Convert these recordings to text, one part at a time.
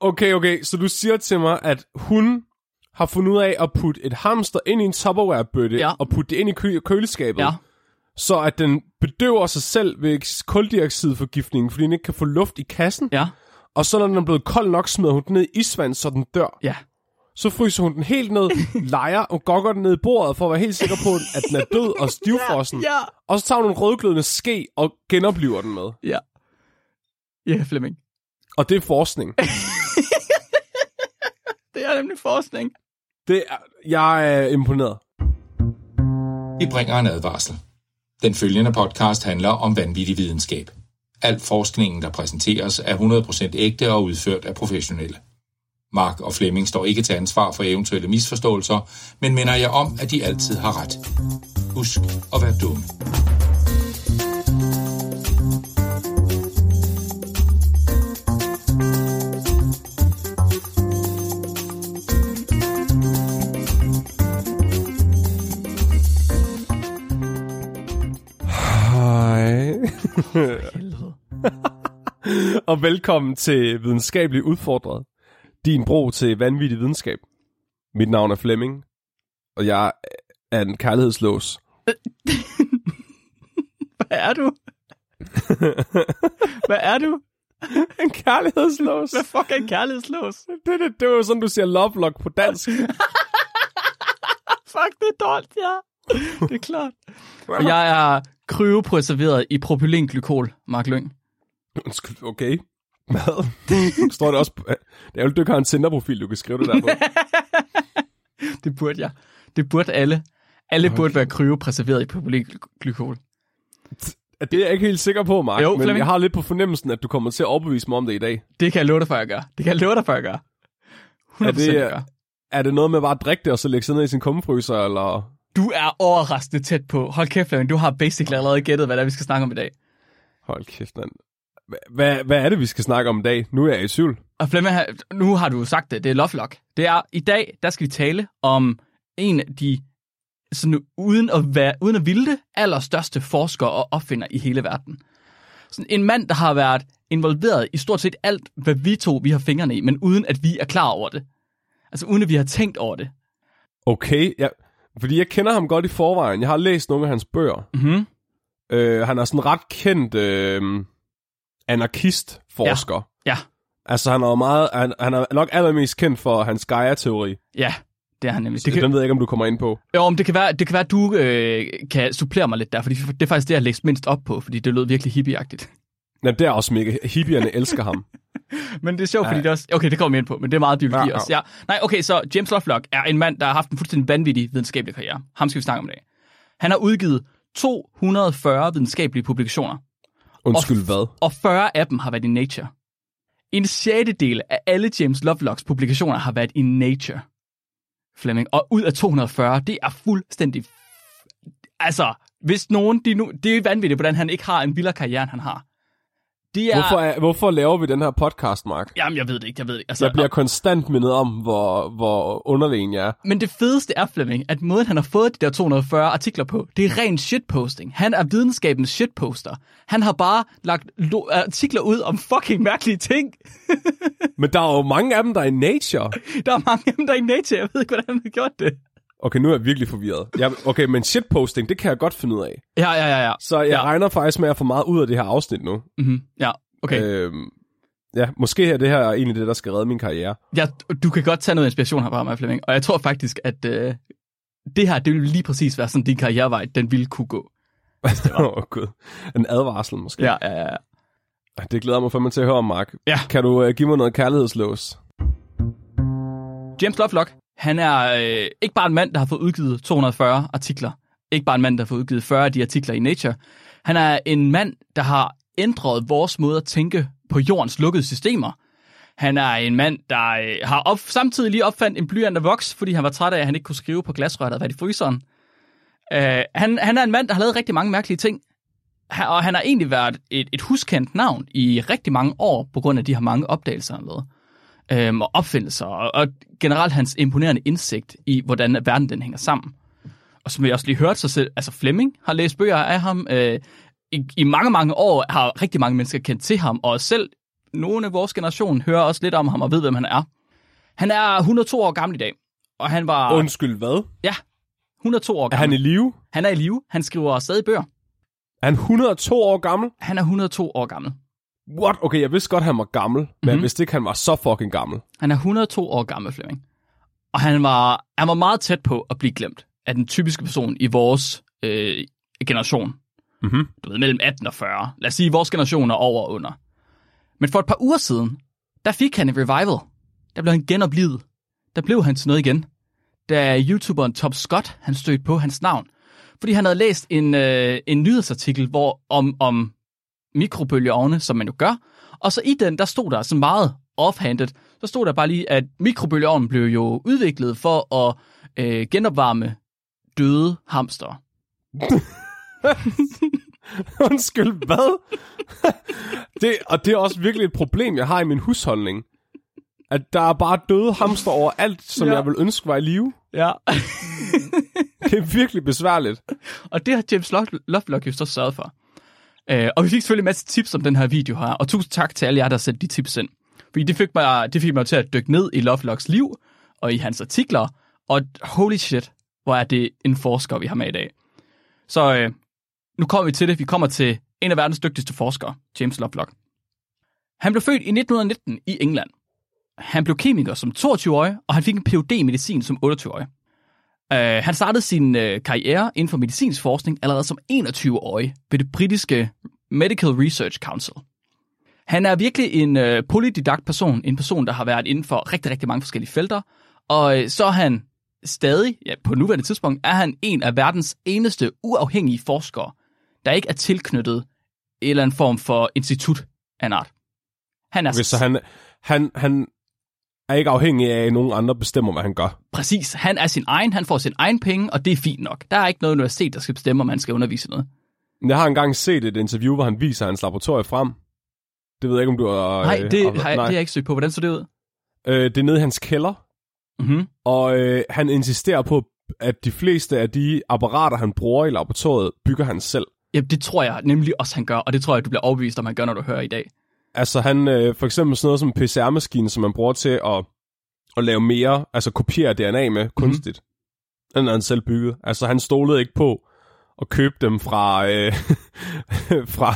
Okay, okay, så du siger til mig, at hun har fundet ud af at putte et hamster ind i en Tupperware-bøtte Ja. og putte det ind i kø- køleskabet, Ja. så at den bedøver sig selv ved koldioxidforgiftning, fordi den ikke kan få luft i kassen. Ja. Og så når den er blevet kold nok, smider hun den ned i isvand, så den dør. Ja. Så fryser hun den helt ned, leger og gokker den ned i bordet, for at være helt sikker på, at den er død og stivfrossen. Ja. Og så tager hun en rødglødende ske og genopliver den med. Ja. Ja, Flemming. Og det er forskning. Det er nemlig forskning. Det er, jeg er imponeret. Vi bringer en advarsel. Den følgende podcast handler om vanvittig videnskab. Al forskningen, der præsenteres, er 100% ægte og udført af professionelle. Mark og Flemming står ikke til ansvar for eventuelle misforståelser, men minder jer om, at de altid har ret. Husk at være dumme. og velkommen til Videnskabeligt Udfordret. Din bro til vanvittig videnskab. Mit navn er Flemming, og jeg er en kærlighedslås. Hvad er du? Hvad er du? en kærlighedslås? Hvad fuck er en kærlighedslås? Det, det, det var jo sådan, du siger love lock på dansk. Fuck, det er dårligt, ja. Det er klart. Og jeg er kryopreserveret i propylenglykol, Mark Lyng. Okay. Hvad? Står det også på... Det er jo, du ikke har en Tinder-profil, du kan skrive det der på. Det burde jeg. Det burde alle. Alle burde være kryopreserveret i propylenglykol. Det er jeg ikke helt sikker på, Mark, Jo, men Flemming. jeg har lidt på fornemmelsen, at du kommer til at overbevise mig om det i dag. Det kan jeg love dig for, at jeg gør. Det kan jeg love dig for, at jeg gør. 100% Er det, gør. er det noget med bare at drikke det, og så lægge sig ned i sin kummefryser, eller... Du er overraskende tæt på. Hold kæft, Flemming. Du har basically allerede gættet, hvad det er, vi skal snakke om i dag. Hold kæft, mand. Hva- Hvad, hvad er det, vi skal snakke om i dag? Nu er jeg i tvivl. Og Flemming, nu har du sagt det. Det er Lovelock. Det er, i dag, der skal vi tale om en af de, sådan uden at, være, uden at ville det, allerstørste forskere og opfinder i hele verden. Sådan en mand, der har været involveret i stort set alt, hvad vi to vi har fingrene i, men uden at vi er klar over det. Altså uden at vi har tænkt over det. Okay, ja. Fordi jeg kender ham godt i forvejen. Jeg har læst nogle af hans bøger. Mm-hmm. Øh, han er sådan en ret kendt øh, anarkist-forsker. Ja, Altså, han er meget... Han, han er nok allermest kendt for hans Gaia-teori. ja, det er han nemlig. Det kan, Den ved jeg ikke, om du kommer ind på. jo, men det kan være, det kan være at du øh, kan supplere mig lidt der, fordi det er faktisk det, jeg har læst mindst op på, fordi det lød virkelig hippieagtigt. Ja, det er også mega... Hippierne elsker ham. Men det er sjovt, Ja. fordi det også... Okay, det kommer vi ind på, men det er meget biologi Ja, også. ja. Ja. Nej, okay, så James Lovelock er en mand, der har haft en fuldstændig vanvittig videnskabelig karriere. Ham skal vi snakke om i dag. Han har udgivet 240 videnskabelige publikationer, Undskyld, hvad? og 40 af dem har været i Nature. En sjettedel af alle James Lovelocks publikationer har været i Nature. Flemming. Og ud af 240, det er fuldstændig... Altså, hvis nogen... De nu, det er vanvittigt, hvordan han ikke har en vildere karriere, end han har. Det er... Hvorfor, er, hvorfor laver vi den her podcast, Mark? Jamen, jeg ved det ikke, jeg ved det ikke. Altså, Jeg bliver konstant mindet om, hvor, hvor underlegen jeg er. Men det fedeste er, Flemming, at måden, han har fået de der 240 artikler på, det er ren shitposting. Han er videnskabens shitposter. Han har bare lagt artikler ud om fucking mærkelige ting. Men der er jo mange af dem, der er i Nature. Der er mange af dem, der er i nature. Jeg ved ikke, hvordan han har gjort det. Okay, nu er jeg virkelig forvirret. Jeg, okay, men shitposting, det kan jeg godt finde ud af. Ja, ja, ja, ja. Så jeg Ja. regner faktisk med at få meget ud af det her afsnit nu. Mm-hmm. Ja, okay. Øh. Øhm, ja, måske er det her egentlig det, der skal redde min karriere. Ja, du kan godt tage noget inspiration herfra, mig, Flemming. Og jeg tror faktisk, at øh, det her, det vil lige præcis være sådan, din karrierevej, den ville kunne gå. Åh, oh, gud. En advarsel måske. Ja, ja, ja. Det glæder mig fandme til at høre om, Mark. Ja. Kan du uh, give mig noget kærlighedslås? James Lovelock, han er øh, ikke bare en mand, der har fået udgivet 240 artikler. Ikke bare en mand, der har fået udgivet 40 af de artikler i Nature. Han er en mand, der har ændret vores måde at tænke på jordens lukkede systemer. Han er en mand, der øh, har op, samtidig lige opfandt en blyant af voks, fordi han var træt af, at han ikke kunne skrive på glasrør, der havde været i fryseren. Øh, han, han er en mand, der har lavet rigtig mange mærkelige ting. Og han har egentlig været et, et huskendt navn i rigtig mange år, på grund af de her mange opdagelser, han lavede øhm, og opfindelser, og, og generelt hans imponerende indsigt i, hvordan verden den hænger sammen. Og som vi også lige hørte, så selv, altså Flemming har læst bøger af ham. Øh, i, I mange, mange år har rigtig mange mennesker kendt til ham, og selv nogle af vores generation hører også lidt om ham og ved, hvem han er. Han er 102 år gammel i dag, og han var... Undskyld, hvad? Ja, 102 år Er gammel. han i live? han er i live. Han skriver stadig bøger. Er han 102 år gammel? Han er 102 år gammel. What? Okay, jeg vidste godt, han var gammel, men jeg Mhm. vidste ikke, han var så fucking gammel. Han er 102 år gammel, Flemming. Og han var, han var meget tæt på at blive glemt af den typiske person i vores øh, generation. Mhm. Du ved, mellem 18 og 40. Lad os sige, vores generation er over og under. Men for et par uger siden, der fik han en revival. Der blev han genoplevet. Der blev han til noget igen. Da YouTuberen Top Scott, han stødte på hans navn. Fordi han havde læst en, øh, en nyhedsartikel hvor, om, om mikrobølgeovne, som man jo gør. Og så i den, der stod der så meget offhanded, så stod der bare lige, at mikrobølgeovnen blev jo udviklet for at øh, genopvarme døde hamster. Undskyld, hvad? det, og det er også virkelig et problem, jeg har i min husholdning. At der er bare døde hamster over alt, som Ja. jeg vil ønske var i live. Ja. Det er virkelig besværligt. Og det har James Lo- Lovelock jo så sørget for. Øh, og vi fik selvfølgelig en masse tips om den her video her, og tusind tak til alle jer, der sendte de tips ind. Fordi det fik mig, det fik mig til at dykke ned i Lovelocks liv, og i hans artikler, og holy shit, hvor er det en forsker, vi har med i dag. Så øh, nu kommer vi til det. Vi kommer til en af verdens dygtigste forskere, James Lovelock. Han blev født i 1919 i England. Han blev kemiker som 22-årig, og han fik en Ph.D. i medicin som 28-årig. Uh, han startede sin uh, karriere inden for medicinsk forskning allerede som 21-årig ved det britiske Medical Research Council. Han er virkelig en uh, polydidakt person, en person, der har været inden for rigtig, rigtig mange forskellige felter, og uh, så er han stadig, ja, på nuværende tidspunkt, er han en af verdens eneste uafhængige forskere, der ikke er tilknyttet en eller anden form for institut af en art. Han er Okay, så han, han, han er ikke afhængig af, at nogen andre bestemmer, hvad han gør. Præcis. Han er sin egen, han får sin egen penge, og det er fint nok. Der er ikke noget universitet, der skal bestemme, om han skal undervise noget. Jeg har engang set et interview, hvor han viser hans laboratorie frem. Det ved jeg ikke, om du har... Nej, øh, det, har- jeg- det har jeg ikke søgt på. Hvordan så det ud? Øh, det er nede i hans kælder, Mm-hmm. og øh, han insisterer på, at de fleste af de apparater, han bruger i laboratoriet, bygger han selv. Ja, det tror jeg nemlig også, han gør, og det tror jeg, du bliver overbevist om, han gør, når du hører i dag. Altså han, øh, for eksempel sådan noget som en PCR-maskine, som man bruger til at, at lave mere, altså kopiere DNA med kunstigt. Mm. Den har han selv bygget. Altså han stolede ikke på at købe dem fra, øh, fra,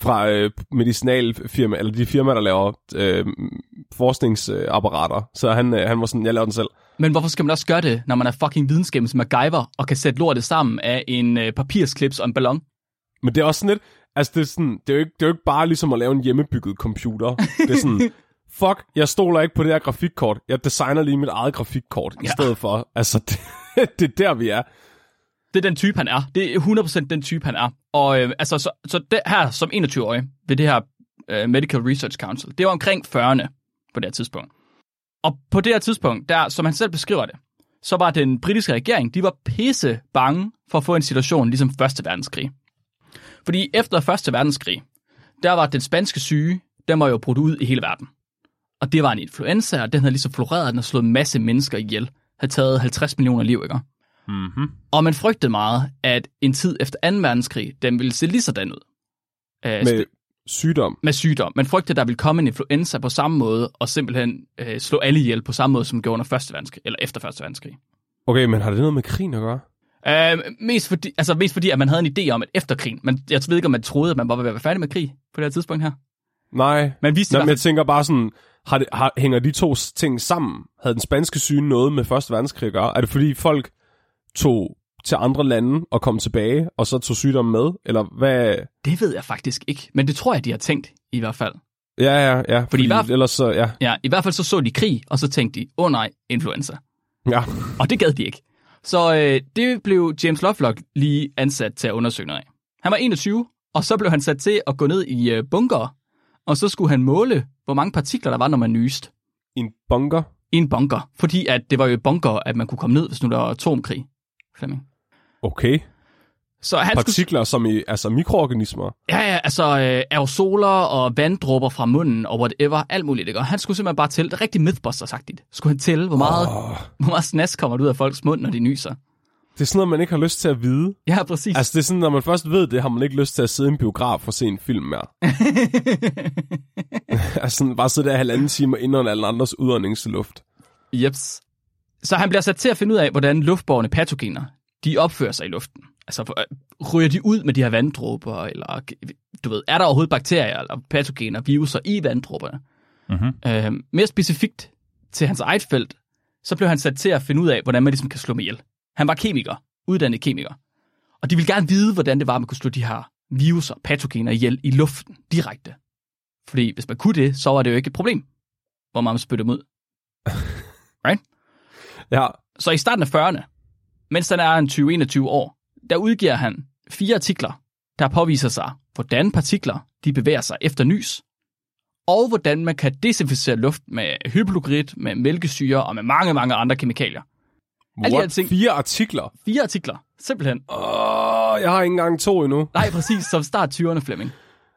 fra øh, medicinalfirma, eller de firmaer, der laver øh, forskningsapparater. Så han, øh, han var sådan, jeg laver den selv. Men hvorfor skal man også gøre det, når man er fucking videnskabens MacGyver, og kan sætte lortet sammen af en øh, papirsklips og en ballon? Men det er også sådan lidt, altså det er, sådan, det er, jo ikke, det er jo ikke bare ligesom at lave en hjemmebygget computer. Det er sådan, fuck, jeg stoler ikke på det her grafikkort. Jeg designer lige mit eget grafikkort ja. i stedet for. Altså, det, det er der, vi er. Det er den type, han er. Det er 100% den type, han er. Og øh, altså, så, så det her som 21-årig ved det her øh, Medical Research Council, det var omkring 40'erne på det her tidspunkt. Og på det her tidspunkt, der, som han selv beskriver det, så var den britiske regering, de var pisse bange for at få en situation ligesom Første Verdenskrig. Fordi efter Første Verdenskrig, der var den spanske syge, den var jo brudt ud i hele verden. Og det var en influenza, og den havde ligesom floreret, den havde slået en masse mennesker ihjel. Havde taget 50 millioner liv, ikke? Mm-hmm. Og man frygtede meget, at en tid efter 2. verdenskrig, den ville se lige sådan ud. Øh, Med sygdom. med sygdom. Man frygtede, at der ville komme en influenza på samme måde, og simpelthen øh, slå alle ihjel på samme måde, som gjorde under 1. verdenskrig, eller efter 1. verdenskrig. Okay, men har det noget med krigen at gøre? Øh, mest, fordi, altså, mest fordi, at man havde en idé om, at efter krigen, men jeg ved ikke, om man troede, at man var ved at være færdig med krig på det her tidspunkt her. Nej. Man vidste Nå, men jeg tænker bare sådan, har det, har, hænger de to ting sammen? Havde den spanske syge noget med Første Verdenskrig at gøre? Er det fordi folk tog til andre lande og kom tilbage, og så tog sygdommen med? Eller hvad? det ved jeg faktisk ikke, men det tror jeg, de har tænkt i hvert fald. Ja, ja, ja. Fordi, i hvert fald- ellers så, ja. Ja, i hvert fald så så de krig, og så tænkte de, åh oh, nej, influenza. ja. Og det gad de ikke. Så øh, det blev James Lovelock lige ansat til at undersøge noget af. Han var 21, og så blev han sat til at gå ned i øh, bunker, og så skulle han måle, hvor mange partikler der var, når man nyste En bunker. i en bunker. Fordi at det var jo i bunker, at man kunne komme ned, hvis nu der var atomkrig. Flemming. Okay. Så han skulle, Partikler som i, altså mikroorganismer. ja, ja, altså øh, aerosoler og vanddråber fra munden og whatever, alt muligt. Ikke? Og han skulle simpelthen bare tælle, det er rigtig mythbuster sagt Skulle han tælle, hvor meget, Åh, hvor meget snas kommer ud af folks mund, når de nyser. Det er sådan noget, man ikke har lyst til at vide. Ja, præcis. Altså, det er sådan, når man først ved det, har man ikke lyst til at sidde i en biograf og se en film mere. altså, sådan, bare sidde der halvanden time inden alle andres udåndingsluft. Jeps. Så han bliver sat til at finde ud af, hvordan luftborne patogener, de opfører sig i luften. Altså, øh, ryger de ud med de her vanddråber, eller du ved, er der overhovedet bakterier eller patogener, viruser i vanddråberne? Mm-hmm. Øh, mere specifikt til hans eget felt, så blev han sat til at finde ud af, hvordan man ligesom kan slå med ihjel. Han var kemiker, uddannet kemiker. Og de ville gerne vide, hvordan det var, man kunne slå de her viruser, patogener ihjel i luften direkte. Fordi hvis man kunne det, så var det jo ikke et problem, hvor man spytte dem ud. Right? Ja, Så i starten af 40'erne, mens han er en 20-21 år, der udgiver han fire artikler, der påviser sig, hvordan partikler de bevæger sig efter nys, og hvordan man kan desinficere luft med hypoklorid, med mælkesyre og med mange, mange andre kemikalier. Alle What? ting- Fire artikler? Fire artikler, simpelthen. Åh, jeg har ikke engang to endnu. Nej, præcis, som start 20'erne, Flemming.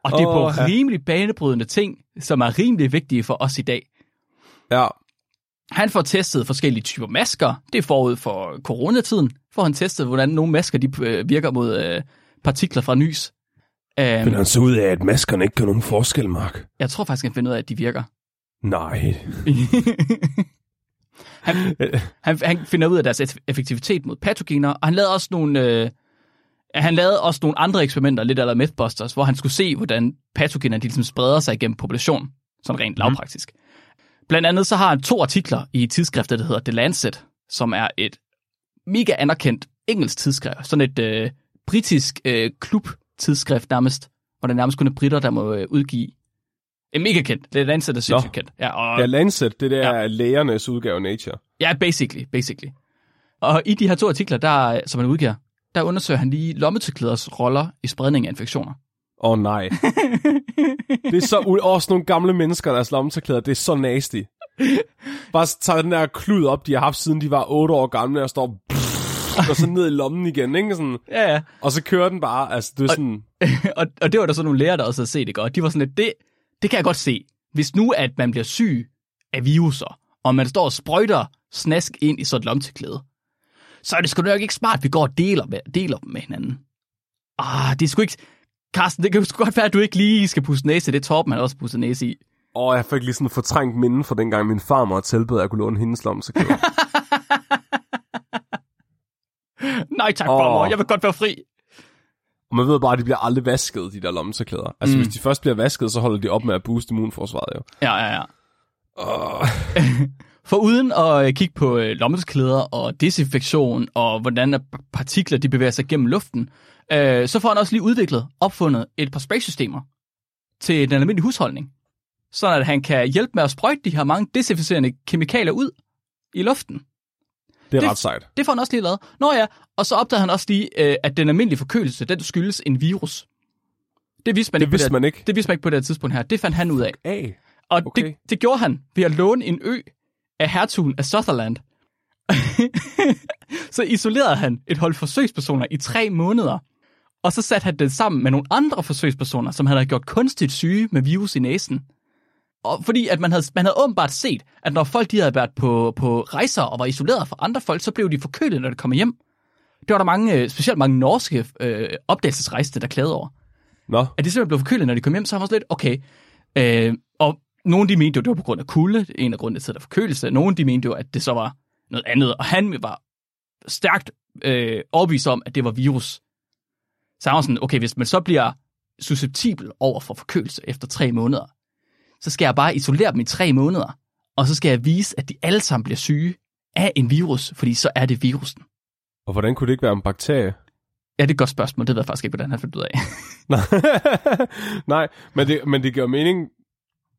Og det er på Åh, ja. rimelig banebrydende ting, som er rimelig vigtige for os i dag. Ja, Han får testet forskellige typer masker. Det er forud for coronatiden. Får han testet, hvordan nogle masker de, øh, virker mod øh, partikler fra nys. Um, finder han så ud af, at maskerne ikke gør nogen forskel, Mark? jeg tror faktisk, han finder ud af, at de virker. Nej. han, han, han finder ud af deres eff- effektivitet mod patogener, og han lavede også nogle, øh, han lavede også nogle andre eksperimenter, lidt eller Mythbusters, hvor han skulle se, hvordan patogener de ligesom spreder sig igennem populationen, sådan rent lavpraktisk. Blandt andet så har han to artikler i tidsskriftet, der hedder The Lancet, som er et mega anerkendt engelsk tidsskrift, sådan et øh, britisk øh, klubtidsskrift nærmest, hvor der nærmest kun er britter, der må øh, udgive. Er mega kendt. The Lancet er sindssygt kendt. Ja, og, Ja, Lancet, det der Ja. ja. lægernes udgave af Nature. Ja, basically, basically. Og i de her to artikler, der, som han udgiver, der undersøger han lige lommetørklæders roller i spredning af infektioner. Åh oh, nej. det er så u- også nogle gamle mennesker, deres lommetørklæder. Det er så nasty. Bare tager den der klud op, de har haft siden de var 8 år gamle, og står og så ned i lommen igen, ikke? Sådan, Ja, ja. og så kører den bare, altså det er sådan, og, og det var der så nogle læger, der også havde set det godt. De var sådan lidt, det, det kan jeg godt se. Hvis nu, at man bliver syg af viruser, og man står og sprøjter snask ind i sådan et lommetørklæde, så er det sgu nok ikke smart, at vi går og deler, med, deler dem med hinanden. Ah, det er sgu ikke... Carsten, det kan sgu godt være, at du ikke lige skal pusse næse. Det er Torben, han også pusset næse i. åh, jeg fik lige sådan fortrængt minde fra dengang min farmor tilbød, at jeg kunne låne hendes lommetørklæder. Nej tak, Åh. farmor. Jeg vil godt være fri. og man ved bare, at de bliver aldrig vasket, de der lommetørklæder. Altså Mm. hvis de først bliver vasket, så holder de op med at booste immunforsvaret jo. Ja, ja, ja. Åh, For uden at øh, kigge på øh, lommetørklæder og desinfektion og hvordan partikler de bevæger sig gennem luften, øh, så får han også lige udviklet, opfundet et par spraysystemer til den almindelige husholdning. Sådan at han kan hjælpe med at sprøjte de her mange desinficerende kemikalier ud i luften. det er Det- ret sejt. Det får han også lige lavet. Nå ja, og så opdagede han også lige, øh, at den almindelige forkølelse, den skyldes en virus. Det vidste man, Det ikke, vidste det, man ikke. det vidste man ikke på det tidspunkt her. Det fandt han ud af. Af. Og Okay. det, det gjorde han ved at låne en ø af hertugen af Sutherland. så isolerede han et hold forsøgspersoner i tre måneder. Og så satte han den sammen med nogle andre forsøgspersoner, som havde gjort kunstigt syge med virus i næsen. Og fordi at man havde, man havde åbenbart set, at når folk de havde været på, på rejser og var isoleret fra andre folk, så blev de forkølet, når de kom hjem. Det var der mange, øh, specielt mange norske øh, opdagelsesrejste, der klagede over Nå, at de simpelthen blev forkølet, når de kom hjem, så var sådan lidt, okay. Øh, og nogle de mente jo, det var på grund af kulde, en af grundene til, der forkølelse. Nogle de mente jo, at det så var noget andet, og han var stærkt øh, overbevist om, at det var virus. Så han var sådan, okay, hvis man så bliver susceptibel over for forkølelse efter tre måneder, så skal jeg bare isolere dem i tre måneder, og så skal jeg vise, at de alle sammen bliver syge af en virus, fordi så er det virusen. og hvordan kunne det ikke være en bakterie? Ja, det er et godt spørgsmål. Det ved jeg faktisk ikke, hvordan han fandt ud af. Nej, Nej men, det, men det giver mening,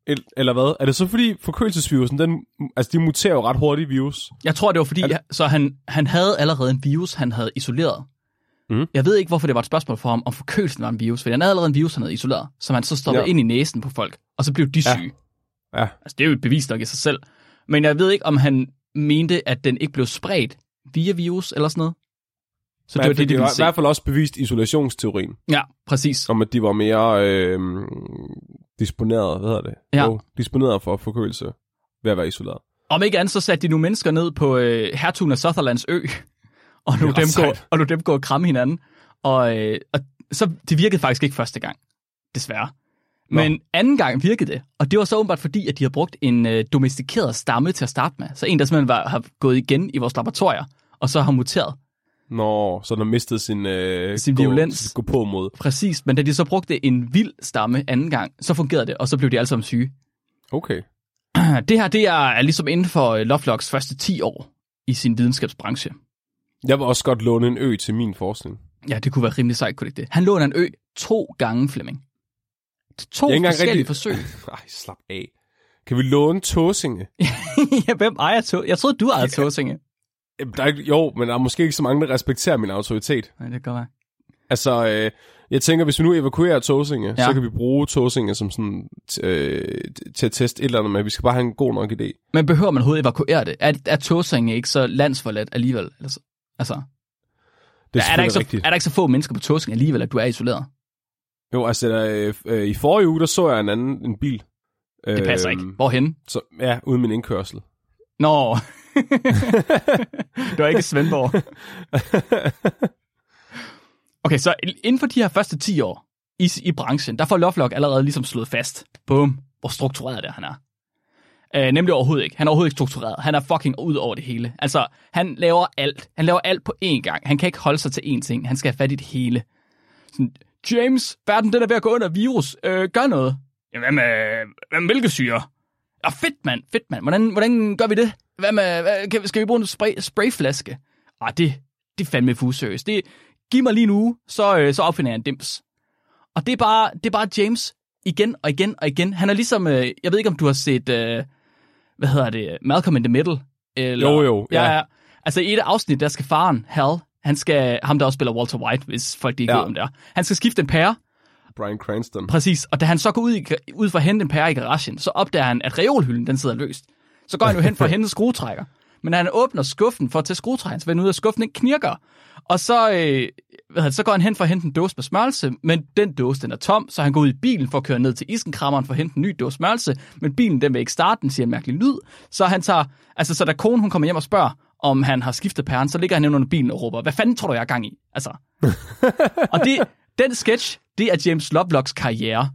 el- eller hvad? Er det så fordi forkølelsesvirusen, den, altså de muterer jo ret hurtigt virus? Jeg tror, det var fordi, det- så han, han havde allerede en virus, han havde isoleret. Mhm. Jeg ved ikke, hvorfor det var et spørgsmål for ham, om forkølelsen var en virus, for han havde allerede en virus, han havde isoleret, som han så stoppede Ja. ind i næsen på folk, og så blev de Ja. syge. Ja. Altså, det er jo et bevis nok i sig selv. Men jeg ved ikke, om han mente, at den ikke blev spredt via virus eller sådan noget. Så det var det, de det var i hvert fald også bevist isolationsteorien, Ja, præcis. om at de var mere øh, disponeret, hvad hedder det? Ja. Jo, disponeret for forkølelse ved at være isoleret. Om ikke andet, så satte de nogle mennesker ned på øh, hertugen af Sutherlands ø, og lå, dem ret gå, sejt. og lå dem gå og kramme hinanden. Og, øh, og så det virkede faktisk ikke første gang, desværre. Nå. Men anden gang virkede det, og det var så åbenbart fordi, at de har brugt en øh, domestikeret stamme til at starte med. Så en, der simpelthen var, har gået igen i vores laboratorier, og så har muteret. Nå, så den har mistet sin, øh, Sin gå, violens. gå på mod. Præcis, men da de så brugte en vild stamme anden gang, så fungerede det, og så blev de alle sammen syge. Okay. Det her, det er, er ligesom inden for øh, Lovelocks første 10 år i sin videnskabsbranche. Jeg vil også godt låne en ø til min forskning. Ja, det kunne være rimelig sejt, kunne det ikke det? Han låner en ø to gange, Flemming. To Jeg forskellige rigtig- forsøg. Ej, slap af. Kan vi låne Tåsinge? ja, hvem ejer tog? Jeg troede, du ejede Tåsinge. Jamen, Der er ikke, jo, men der er måske ikke så mange, der respekterer min autoritet. Nej, det kan være. Altså, øh, jeg tænker, hvis vi nu evakuerer Tåsinge, Ja. ja. så kan vi bruge Tåsinge som sådan, øh, til at teste et eller andet med. Vi skal bare have en god nok idé. Men behøver man overhovedet evakuere det? Er, er Tåsinge ikke så landsforladt alligevel? Eller så, altså, Det er, er, er, der ikke så, rigtigt. er der ikke så få mennesker på Tåsinge alligevel, at du er isoleret? Jo, altså, der, øh, i forrige uge, der så jeg en anden en bil. Det passer Øhm, ikke. Hvorhen? Så, ja, uden min indkørsel. Nå. det var ikke Svendborg. Okay, så inden for de her første 10 år i, i branchen, der får Lovelock allerede ligesom slået fast, bum, hvor struktureret det er, han er. Øh, nemlig overhovedet ikke. Han er overhovedet ikke struktureret. Han er fucking ud over det hele. Altså, han laver alt. Han laver alt på én gang. Han kan ikke holde sig til én ting. Han skal have fat i det hele. Sådan, James, verden den er ved at gå under virus. Øh, gør noget. Jamen, hvad med, hvad med mælkesyre? Ja, fedt mand, fedt mand. Hvordan, hvordan gør vi det? Hvad med, hvad, kan, skal vi bruge en spray, sprayflaske? Ah, det, det er fandme fuseriøst. Det, giv mig lige en uge, så, øh, så opfinder jeg en dims. Og det er, bare, det er bare James igen og igen og igen. Han er ligesom, øh, jeg ved ikke om du har set, øh, hvad hedder det, Malcolm in the Middle? Eller, Jo, jo, Ja, ja. ja. Altså i et afsnit, der skal faren, Hal, han skal, ham der også spiller Walter White, hvis folk de ikke Ja. ved om det er. Han skal skifte en pære, Brian Cranston. Præcis, og da han så går ud, i, ud for at hente en pære i garagen, så opdager han, at reolhylden den sidder løst. Så går han jo hen for at hente en skruetrækker. Men han åbner skuffen for at tage skruetrækkeren, så finder ud af, at skuffen ikke knirker. Og så, øh, hvad det, så går han hen for at hente en dåse med smørelse, men den dåse den er tom, så han går ud i bilen for at køre ned til isenkrammeren for at hente en ny dåse smørelse, men bilen den vil ikke starte, den siger en mærkelig lyd. Så han tager, altså så da konen hun kommer hjem og spørger, om han har skiftet pæren, så ligger han under bilen og råber, hvad fanden tror du, jeg er gang i? Altså. og det, den sketch, det er James Lovelocks karriere.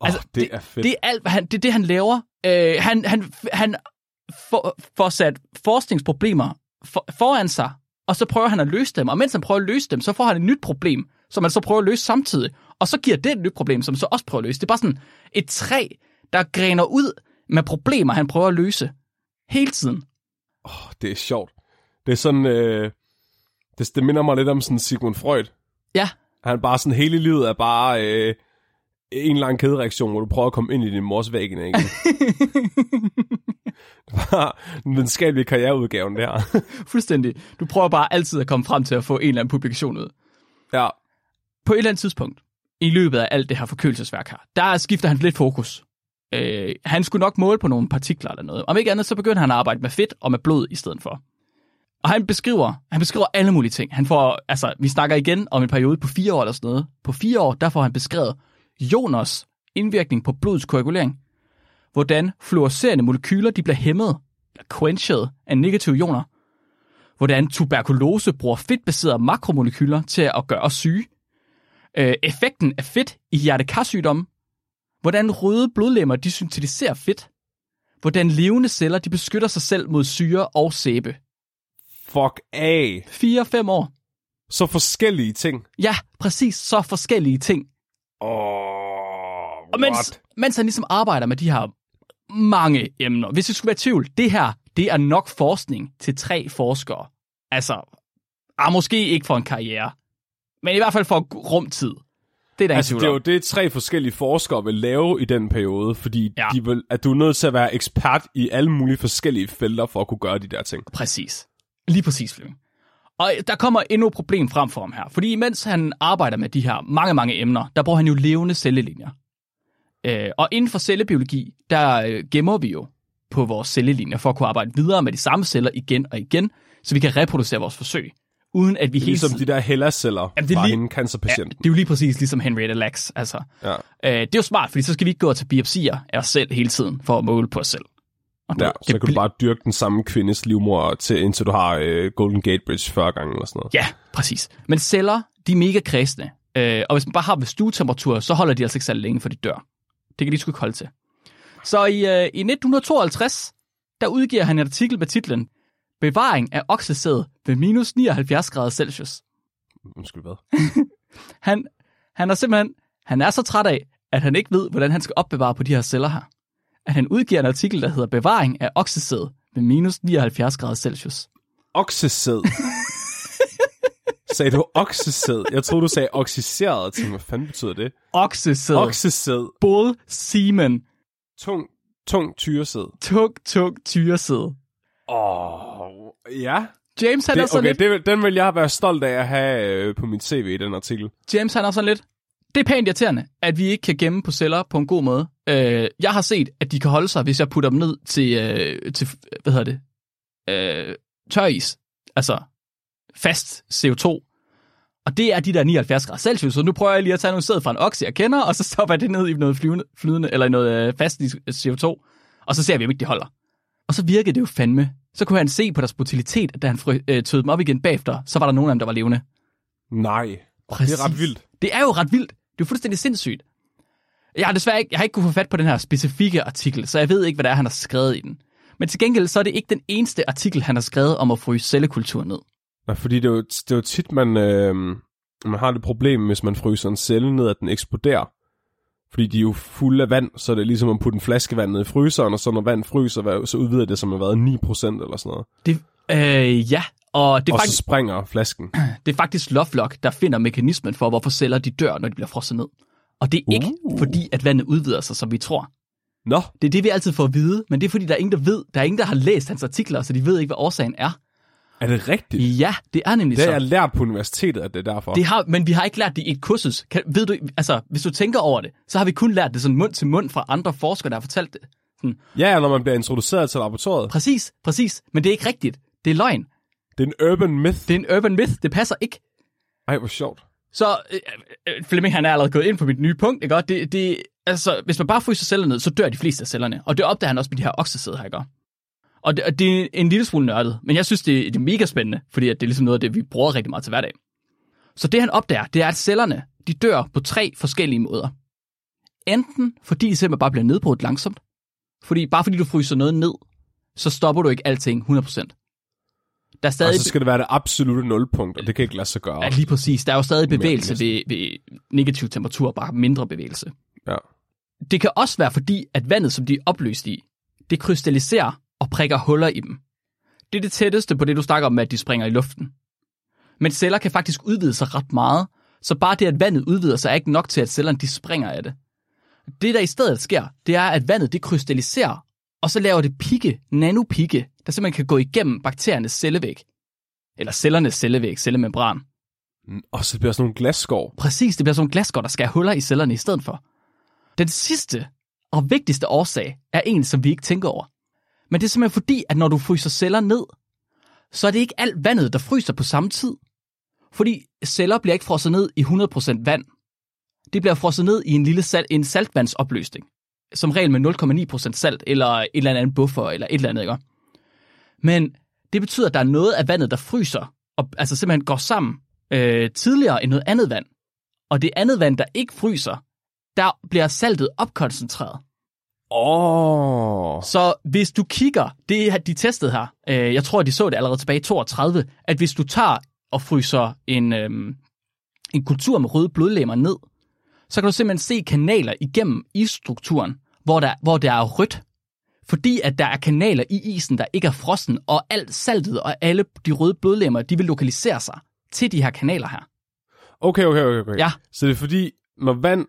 Åh, altså, oh, det, det er fedt. Det er alt, hvad han, det, er det, han laver. Øh, han han, han får sat forskningsproblemer for, foran sig, og så prøver han at løse dem. Og mens han prøver at løse dem, så får han et nyt problem, som han så prøver at løse samtidig. Og så giver det et nyt problem, som så også prøver at løse. Det er bare sådan et træ, der græner ud med problemer, han prøver at løse. Hele tiden. oh, det er sjovt. Det er sådan, øh, det, det minder mig lidt om sådan Sigmund Freud. Ja, Han bare sådan, hele livet er bare øh, en lang kædereaktion, hvor du prøver at komme ind i din mors væg igen. Den videnskabelige karriereudgaven der. fuldstændig. Du prøver bare altid at komme frem til at få en eller anden publikation ud. ja, på et eller andet tidspunkt, i løbet af alt det her forkølelsesværk her, der skifter han lidt fokus. Øh, han skulle nok måle på nogle partikler eller noget. Om ikke andet, så begynder han at arbejde med fedt og med blod i stedet for. Og han beskriver, han beskriver alle mulige ting. Han får, altså, vi snakker igen om en periode på fire år eller sådan noget. På fire år, der får han beskrevet ioners indvirkning på blodets koagulering. Hvordan fluorescerende molekyler, de bliver hæmmet, eller quenched af negative ioner. Hvordan tuberkulose bruger fedtbaserede makromolekyler til at gøre os syge øh, effekten af fedt i hjertekarsygdomme, hvordan røde blodlemmer de syntetiserer fedt, hvordan levende celler de beskytter sig selv mod syre og sæbe. fuck af. 4-5 år. Så forskellige ting. Ja, præcis så forskellige ting. Åh, Og oh, mens, what? mens han ligesom arbejder med de her mange emner, hvis det skulle være i tvivl, det her, det er nok forskning til tre forskere. Altså, ah, måske ikke for en karriere, men i hvert fald for rumtid. Det er der Altså, det er jo det, tre forskellige forskere vil lave i den periode, fordi ja. de vil, at du er nødt til at være ekspert i alle mulige forskellige felter for at kunne gøre de der ting. Præcis. Lige præcis, Flemming. Og der kommer endnu et problem frem for ham her. Fordi mens han arbejder med de her mange, mange emner, der bruger han jo levende cellelinjer. Øh, og inden for cellebiologi, der øh, gemmer vi jo på vores cellelinjer for at kunne arbejde videre med de samme celler igen og igen, så vi kan reproducere vores forsøg, uden at vi hele Ligesom tiden... de der Hella-celler Jamen, det er fra lige- hende Ja, det er jo lige præcis ligesom Henrietta Lacks. Altså, Ja. øh, det er jo smart, fordi så skal vi ikke gå og tage biopsier af os selv hele tiden for at måle på os selv. Og Ja, så kan du bl- bare dyrke den samme kvindes livmor, til, indtil du har øh, Golden Gate Bridge 40 gange eller sådan noget. Ja, præcis. Men celler, de er mega kredsende. Øh, og hvis man bare har ved stuetemperatur, så holder de altså ikke så længe, for de dør. Det kan de sgu ikke holde til. Så i, øh, i 1952, der udgiver han en artikel med titlen Bevaring af oksesæd ved minus 79 grader Celsius. Undskyld, hvad? Han, han er simpelthen han er så træt af, at han ikke ved, hvordan han skal opbevare på de her celler her. At han udgiver en artikel, der hedder Bevaring af oksesæd ved minus 79 grader Celsius. Oksesæd. sagde du oksesæd? Jeg troede, du sagde oxiseret. Tænkte, hvad fanden betyder det? Oksesæd. Oksesæd. Bull semen. Tung, tung tyresæd. Tung, tung tyresæd. Åh, oh, ja. James han er Det, sådan okay, lidt... det, den vil jeg være stolt af at have øh, på mit CV i den artikel. James han er sådan lidt... Det er pænt irriterende, at vi ikke kan gemme på celler på en god måde. Øh, jeg har set, at de kan holde sig, hvis jeg putter dem ned til, øh, til hvad hedder det, øh, tøris. Altså fast CO2. Og det er de der 79 grader Celsius, så nu prøver jeg lige at tage nogle sæd fra en okse, jeg kender, og så stopper jeg det ned i noget flyvende, flydende, eller i noget øh, fast CO2, og så ser vi, om ikke de holder. Og så virkede det jo fandme. Så kunne han se på deres brutalitet, at da han fry, øh, tøede dem op igen bagefter, så var der nogen af dem, der var levende. Nej. Oh, det er ret vildt. Det er jo ret vildt. Det er jo fuldstændig sindssygt. Jeg har desværre ikke, jeg har ikke kunne få fat på den her specifikke artikel, så jeg ved ikke, hvad det er, han har skrevet i den. Men til gengæld, så er det ikke den eneste artikel, han har skrevet om at fryse cellekultur ned. Ja, fordi det er jo, det er jo tit, man, øh, man har det problem, hvis man fryser en celle ned, at den eksploderer. Fordi de er jo fulde af vand, så er det ligesom at putte en flaske vand ned i fryseren, og så når vand fryser, så udvider det som har været 9% eller sådan noget. Det, øh, ja, og det er, og faktisk, så springer flasken. det er faktisk Lovelock, der finder mekanismen for, hvorfor celler de dør, når de bliver frosset ned. Og det er ikke Uh. fordi, at vandet udvider sig, som vi tror. Nå, Det er det, vi altid får at vide, men det er fordi, der er ingen, der ved. Der er ingen, der har læst hans artikler, så de ved ikke, hvad årsagen er. er det rigtigt? Ja, det er nemlig Det så. har jeg lært på universitetet, at det er derfor. Det har, men vi har ikke lært det i et kursus. Kan, ved du, altså, hvis du tænker over det, så har vi kun lært det sådan mund til mund fra andre forskere, der har fortalt det. Sådan, Ja, når man bliver introduceret til laboratoriet. præcis, præcis. Men det er ikke rigtigt. Det er løgn. Det er en urban myth. Det er en urban myth. Det passer ikke. Ej, hvor sjovt. Så øh, øh, Flemming, han er allerede gået ind på mit nye punkt, ikke? Og Det, det, altså, hvis man bare fryser cellerne ned, så dør de fleste af cellerne. Og det opdager han også med de her oksesæd her, ikke? Og det, og det er en lille smule nørdet, men jeg synes, det, det er mega spændende, fordi at det er ligesom noget af det, vi bruger rigtig meget til hverdag. Så det han opdager, det er, at cellerne, de dør på tre forskellige måder. Enten fordi de simpelthen bare bliver nedbrudt langsomt, fordi bare fordi du fryser noget ned, så stopper du ikke alting 100%. Der er Og stadig... så skal det være det absolute nulpunkt, og det kan ikke lade sig gøre. Ja, lige præcis. Der er jo stadig bevægelse ved, ved negativ temperatur, bare mindre bevægelse. Ja. Det kan også være fordi, at vandet, som de er opløst i, det krystalliserer og prikker huller i dem. Det er det tætteste på det, du snakker om med, at de springer i luften. Men celler kan faktisk udvide sig ret meget, så bare det, at vandet udvider sig, er ikke nok til, at cellerne de springer af det. Det, der i stedet sker, det er, at vandet det krystalliserer, og så laver det pigge, nanopigge, der simpelthen kan gå igennem bakteriernes cellevæg. Eller cellernes cellevæg, cellemembran. Og så bliver sådan nogle glasskår. Præcis, det bliver sådan nogle glasskår, der skal huller i cellerne i stedet for. Den sidste og vigtigste årsag er en, som vi ikke tænker over. Men det er simpelthen fordi, at når du fryser celler ned, så er det ikke alt vandet, der fryser på samme tid. Fordi celler bliver ikke frosset ned i 100% vand. Det bliver frosset ned i en lille sal- en saltvandsopløsning. Som regel med 0,9% salt, eller et eller andet buffer, eller et eller andet, ikke? Men det betyder, at der er noget af vandet, der fryser, og altså simpelthen går sammen øh, tidligere end noget andet vand. Og det andet vand, der ikke fryser, der bliver saltet opkoncentreret. Åh. Oh. Så hvis du kigger, det har de testet her, øh, jeg tror, de så det allerede tilbage i 32, at hvis du tager og fryser en, øh, en kultur med røde blodlemmer ned, så kan du simpelthen se kanaler igennem isstrukturen, hvor der, hvor der er rødt. Fordi at der er kanaler i isen, der ikke er frossen, og alt saltet og alle de røde blodlemmer, de vil lokalisere sig til de her kanaler her. Okay, okay, okay, okay. Ja. Så det er fordi, når vand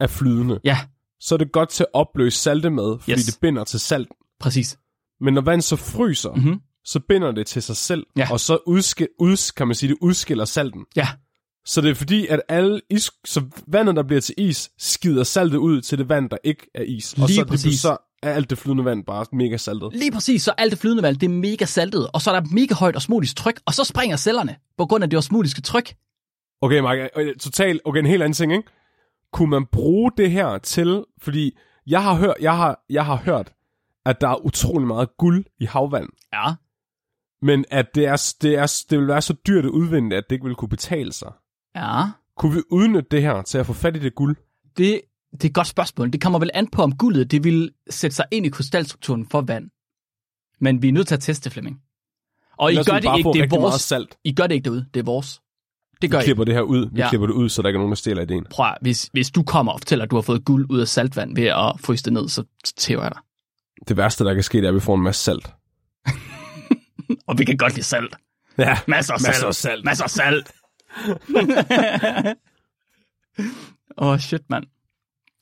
er flydende, Ja, så er det godt til at opløse salte med, fordi Yes. det binder til salt. præcis. Men når vand så fryser, Mhm. så binder det til sig selv, Ja. og så udske, uds, kan man sige, det udskiller salten. Ja, Så det er fordi, at alle is, så vandet, der bliver til is, skider saltet ud til det vand, der ikke er is. og Lige så, det, præcis. så er alt det flydende vand bare mega saltet. Lige præcis, så alt det flydende vand, det er mega saltet, og så er der mega højt osmotisk tryk, og så springer cellerne på grund af det osmotiske tryk. Okay, Mark, øh, totalt, okay, en helt anden ting, ikke? Kunne man bruge det her til, fordi jeg har hørt, jeg har, jeg har hørt, at der er utrolig meget guld i havvand. Ja, Men at det, er, det, er, det vil være så dyrt at udvinde, at det ikke vil kunne betale sig. Ja. Kunne vi udnytte det her til at få fat i det guld? Det, det er et godt spørgsmål. Det kommer vel an på, om guldet det vil sætte sig ind i krystalstrukturen for vand. Men vi er nødt til at teste, Flemming. Og I gør det ikke, det er vores. salt. I gør det ikke derude, det er vores. Det gør Vi I. klipper det her ud. Vi Ja. ja. klipper det ud, så der ikke er nogen, der stjæler ideen. Prøv at, hvis, hvis du kommer og fortæller, at du har fået guld ud af saltvand ved at fryse det ned, så tæver jeg dig. Det værste, der kan ske, det er, at vi får en masse salt. Og vi kan godt lide salt. Ja, Masser af salt. Masser af salt. Masser af salt. Åh, oh, shit, mand.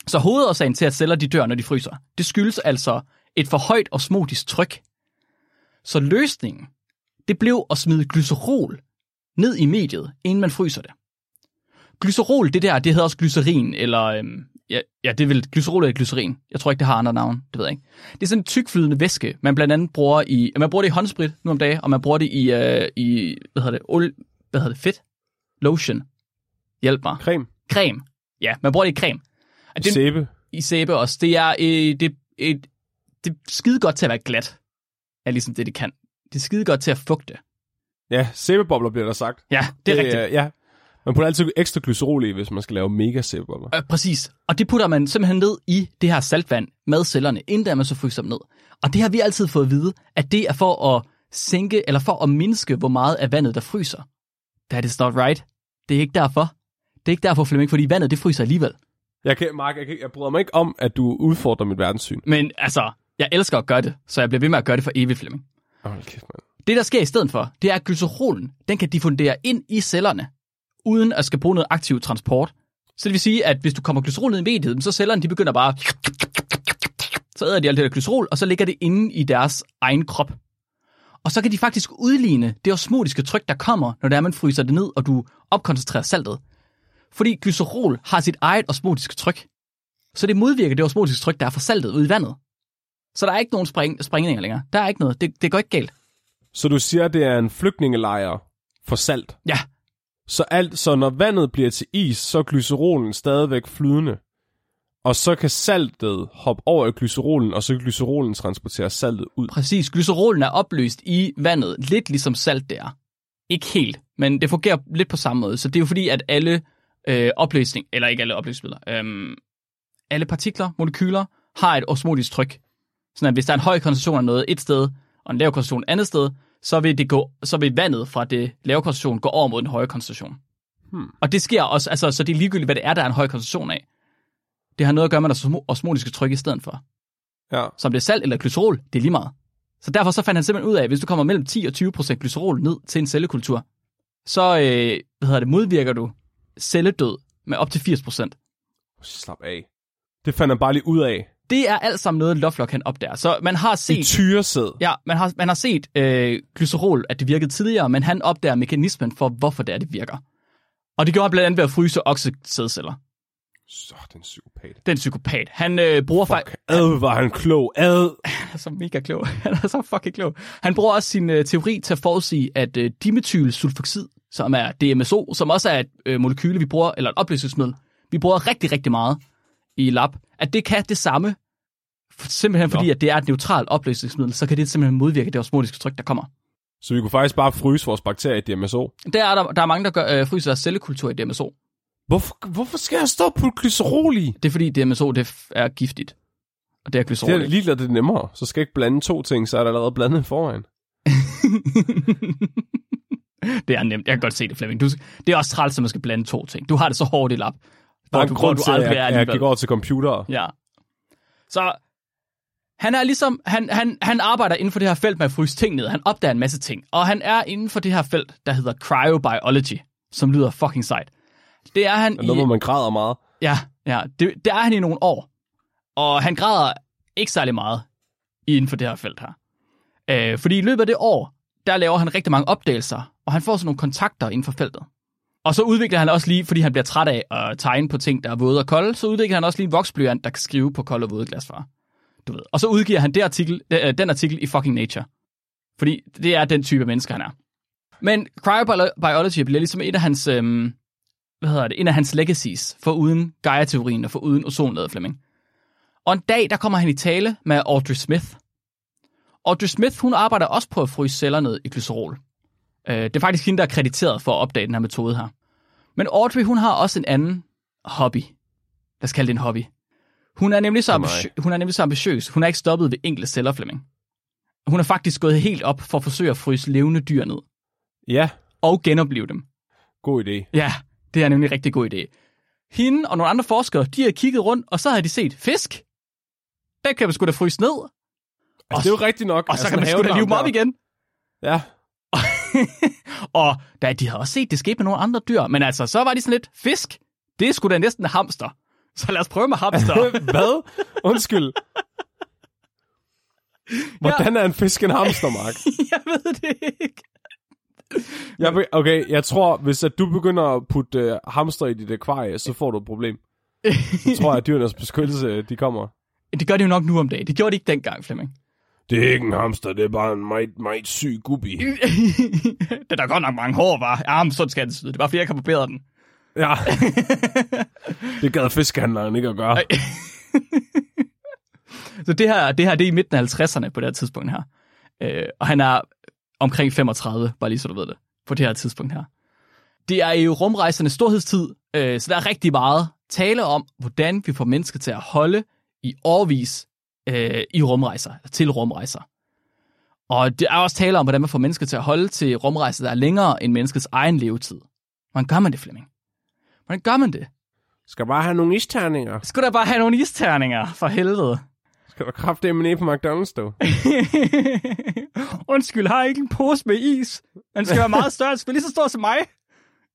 Så hovedårsagen til, at celler de dør, når de fryser, det skyldes altså et for højt osmotisk tryk. Så løsningen, det blev at smide glycerol ned i mediet, inden man fryser det. Glycerol, det der, det hedder også glycerin, eller øhm, ja, ja, det er vel glycerol eller glycerin. Jeg tror ikke, det har andre navn, det ved jeg ikke. Det er sådan en tykflydende væske, man blandt andet bruger i, man bruger det i håndsprit nu om dagen, og man bruger det i, øh, i hvad hedder det, olie, hvad hedder det, fedt? Lotion. Hjælp mig. Creme. Creme. Ja, man bruger det i creme. Og det, Sæbe. I sæbe også. Det er, øh, det, et, det er skide godt til at være glat. Er ligesom det, det kan. Det er skide godt til at fugte. Ja, sæbebobler bliver der sagt. Ja, det er rigtigt. Øh, ja. Man putter altid ekstra glycerol i, hvis man skal lave mega sæbebobler. Øh, præcis. Og det putter man simpelthen ned i det her saltvand med cellerne, inden man så fryser dem ned. Og det har vi altid fået at vide, at det er for at sænke, eller for at mindske, hvor meget af vandet, der fryser. That is not right. Det er ikke derfor. Det er ikke derfor, Flemming, fordi vandet, det fryser alligevel. Jeg kan, Mark, jeg, kan, jeg bryder mig ikke om, at du udfordrer mit verdenssyn. Men altså, jeg elsker at gøre det, så jeg bliver ved med at gøre det for evigt, Flemming. Oh, kæft, mand. Det, der sker i stedet for, det er, at glycerolen, den kan diffundere ind i cellerne, uden at skal bruge noget aktiv transport. Så det vil sige, at hvis du kommer glycerol ned i mediet, så cellerne de begynder bare... Så æder de alt det der glycerol, og så ligger det inde i deres egen krop. Og så kan de faktisk udligne det osmotiske tryk, der kommer, når det er, man fryser det ned, og du opkoncentrerer saltet. Fordi glycerol har sit eget osmotiske tryk. Så det modvirker det osmotiske tryk, der er fra saltet ude i vandet. Så der er ikke nogen spring- springninger længere. Der er ikke noget. Det, det går ikke galt. Så du siger, at det er en flygtningelejr for salt. Ja, Så, alt, så når vandet bliver til is, så er glycerolen stadigvæk flydende. Og så kan saltet hoppe over i glycerolen, og så kan glycerolen transportere saltet ud. Præcis. Glycerolen er opløst i vandet, lidt ligesom salt det er. Ikke helt, men det fungerer lidt på samme måde. Så det er jo fordi, at alle øh, opløsning, eller ikke alle opløsningsmidler, øhm, alle partikler, molekyler, har et osmotisk tryk. Sådan at hvis der er en høj koncentration af noget et sted, og en lav koncentration et andet sted, så vil, det gå, så vil vandet fra det lave koncentration gå over mod den høje koncentration. Hmm. Og det sker også, altså, så det er ligegyldigt, hvad det er, der er en høj koncentration af. Det har noget at gøre med osmo- osmotiske tryk i stedet for. Ja. Så om det er salt eller glycerol, det er lige meget. Så derfor så fandt han simpelthen ud af, at hvis du kommer mellem 10 og 20 procent glycerol ned til en cellekultur, så øh, hvad hedder det, modvirker du celledød med op til 80 procent. Slap af. Det fandt han bare lige ud af. Det er alt sammen noget, Lovelock han opdager. Så man har I set, tyresæd. ja, man har, man har set øh, glycerol, at det virkede tidligere, men han opdager mekanismen for, hvorfor det er, det virker. Og det gjorde han blandt andet ved at fryse oxesædceller. Så, den psykopat. Den psykopat. Han øh, bruger faktisk... Ad, var han klog. Ad. er så mega klog. Han er så fucking klog. Han bruger også sin øh, teori til at forudsige, at øh, dimethylsulfoxid, som er DMSO, som også er et øh, molekyle, vi bruger, eller et opløsningsmiddel, vi bruger rigtig, rigtig meget i lab, at det kan det samme, simpelthen fordi, Nå. at det er et neutralt opløsningsmiddel, så kan det simpelthen modvirke det osmotiske tryk, der kommer. Så vi kunne faktisk bare fryse vores bakterier i DMSO. Der er, der, der er mange, der gør, øh, fryser deres cellekultur i DMSO. Hvorfor, hvorfor skal jeg stå på glycerol i? Det er fordi, DMSO det er giftigt. Og det er Det glycerol. er ikke. lige det er nemmere. Så skal jeg ikke blande to ting, så er der allerede blandet i forvejen. det er nemt. Jeg kan godt se det, Flemming. Du, det er også træls, at man skal blande to ting. Du har det så hårdt i lab. Der er en du, grund til, at er jeg, jeg alligevel. gik over til computer. Ja. Så han er ligesom, han, han, han arbejder inden for det her felt med at fryse ting ned. Han opdager en masse ting. Og han er inden for det her felt, der hedder cryobiology, som lyder fucking sejt. Det er han Og noget, i... hvor man græder meget. Ja, ja det, det er han i nogle år. Og han græder ikke særlig meget inden for det her felt her. Øh, fordi i løbet af det år, der laver han rigtig mange opdagelser, og han får sådan nogle kontakter inden for feltet. Og så udvikler han også lige, fordi han bliver træt af at tegne på ting, der er våde og kolde, så udvikler han også lige en voksblyant, der kan skrive på kolde og våde glasvarer. Du ved. Og så udgiver han det artikel, øh, den artikel i fucking Nature. Fordi det er den type menneske, han er. Men cryobiology bliver ligesom et af hans, øhm, hvad hedder det, en af hans legacies, for uden Gaia-teorien og for uden ozonlaget Flemming. Og en dag, der kommer han i tale med Audrey Smith, Audrey Smith, hun arbejder også på at fryse celler ned i glycerol. Øh, det er faktisk hende, der er krediteret for at opdage den her metode her. Men Audrey, hun har også en anden hobby. Lad os kalde det en hobby. Hun er nemlig så, ambitiø- hun er nemlig så ambitiøs. Hun er ikke stoppet ved enkelte celler, Flemming. Hun er faktisk gået helt op for at forsøge at fryse levende dyr ned. Ja, Og genopleve dem. god idé. Ja, det er nemlig en rigtig god idé. Hende og nogle andre forskere, de har kigget rundt, og så har de set fisk. Den kan man sgu da fryse ned, Altså, det er jo rigtigt nok. og så altså, kan man sgu da live dem op igen. Ja, og da, de havde også set, det skete med nogle andre dyr. Men altså, så var de sådan lidt, fisk, det er sgu da næsten en hamster. Så lad os prøve med hamster. Hvad? Undskyld. Hvordan er en fisk en hamster, Mark? jeg ved det ikke. Jeg, be- okay, jeg tror, hvis at du begynder at putte uh, hamster i dit akvarie, så får du et problem. Så tror jeg, at dyrenes beskyttelse, de kommer. Det gør de jo nok nu om dagen. Det gjorde de ikke dengang, Flemming. Det er ikke en hamster, det er bare en meget, meget syg gubbi. det er der godt nok mange hår, var. Ja, men sådan skal det. Det var fordi, jeg kan barbere den. Ja. det gad fiskehandleren ikke at gøre. Så det her, det her, det er i midten af 50'erne på det her tidspunkt her. Øh, og han er omkring 35, bare lige så du ved det, på det her tidspunkt her. Det er jo rumrejsernes storhedstid, øh, så der er rigtig meget tale om, hvordan vi får mennesker til at holde i årvis øh, i rumrejser, til rumrejser. Og det er også tale om, hvordan man får mennesker til at holde til rumrejser, der er længere end menneskets egen levetid. Hvordan gør man det, Flemming? Hvordan gør man det? Skal bare have nogle isterninger. Skulle der bare have nogle isterninger, for helvede. Skal du kraftedeme ned på McDonald's, du? Undskyld, har I ikke en pose med is? Den skal være meget større, den skal være lige så stor som mig.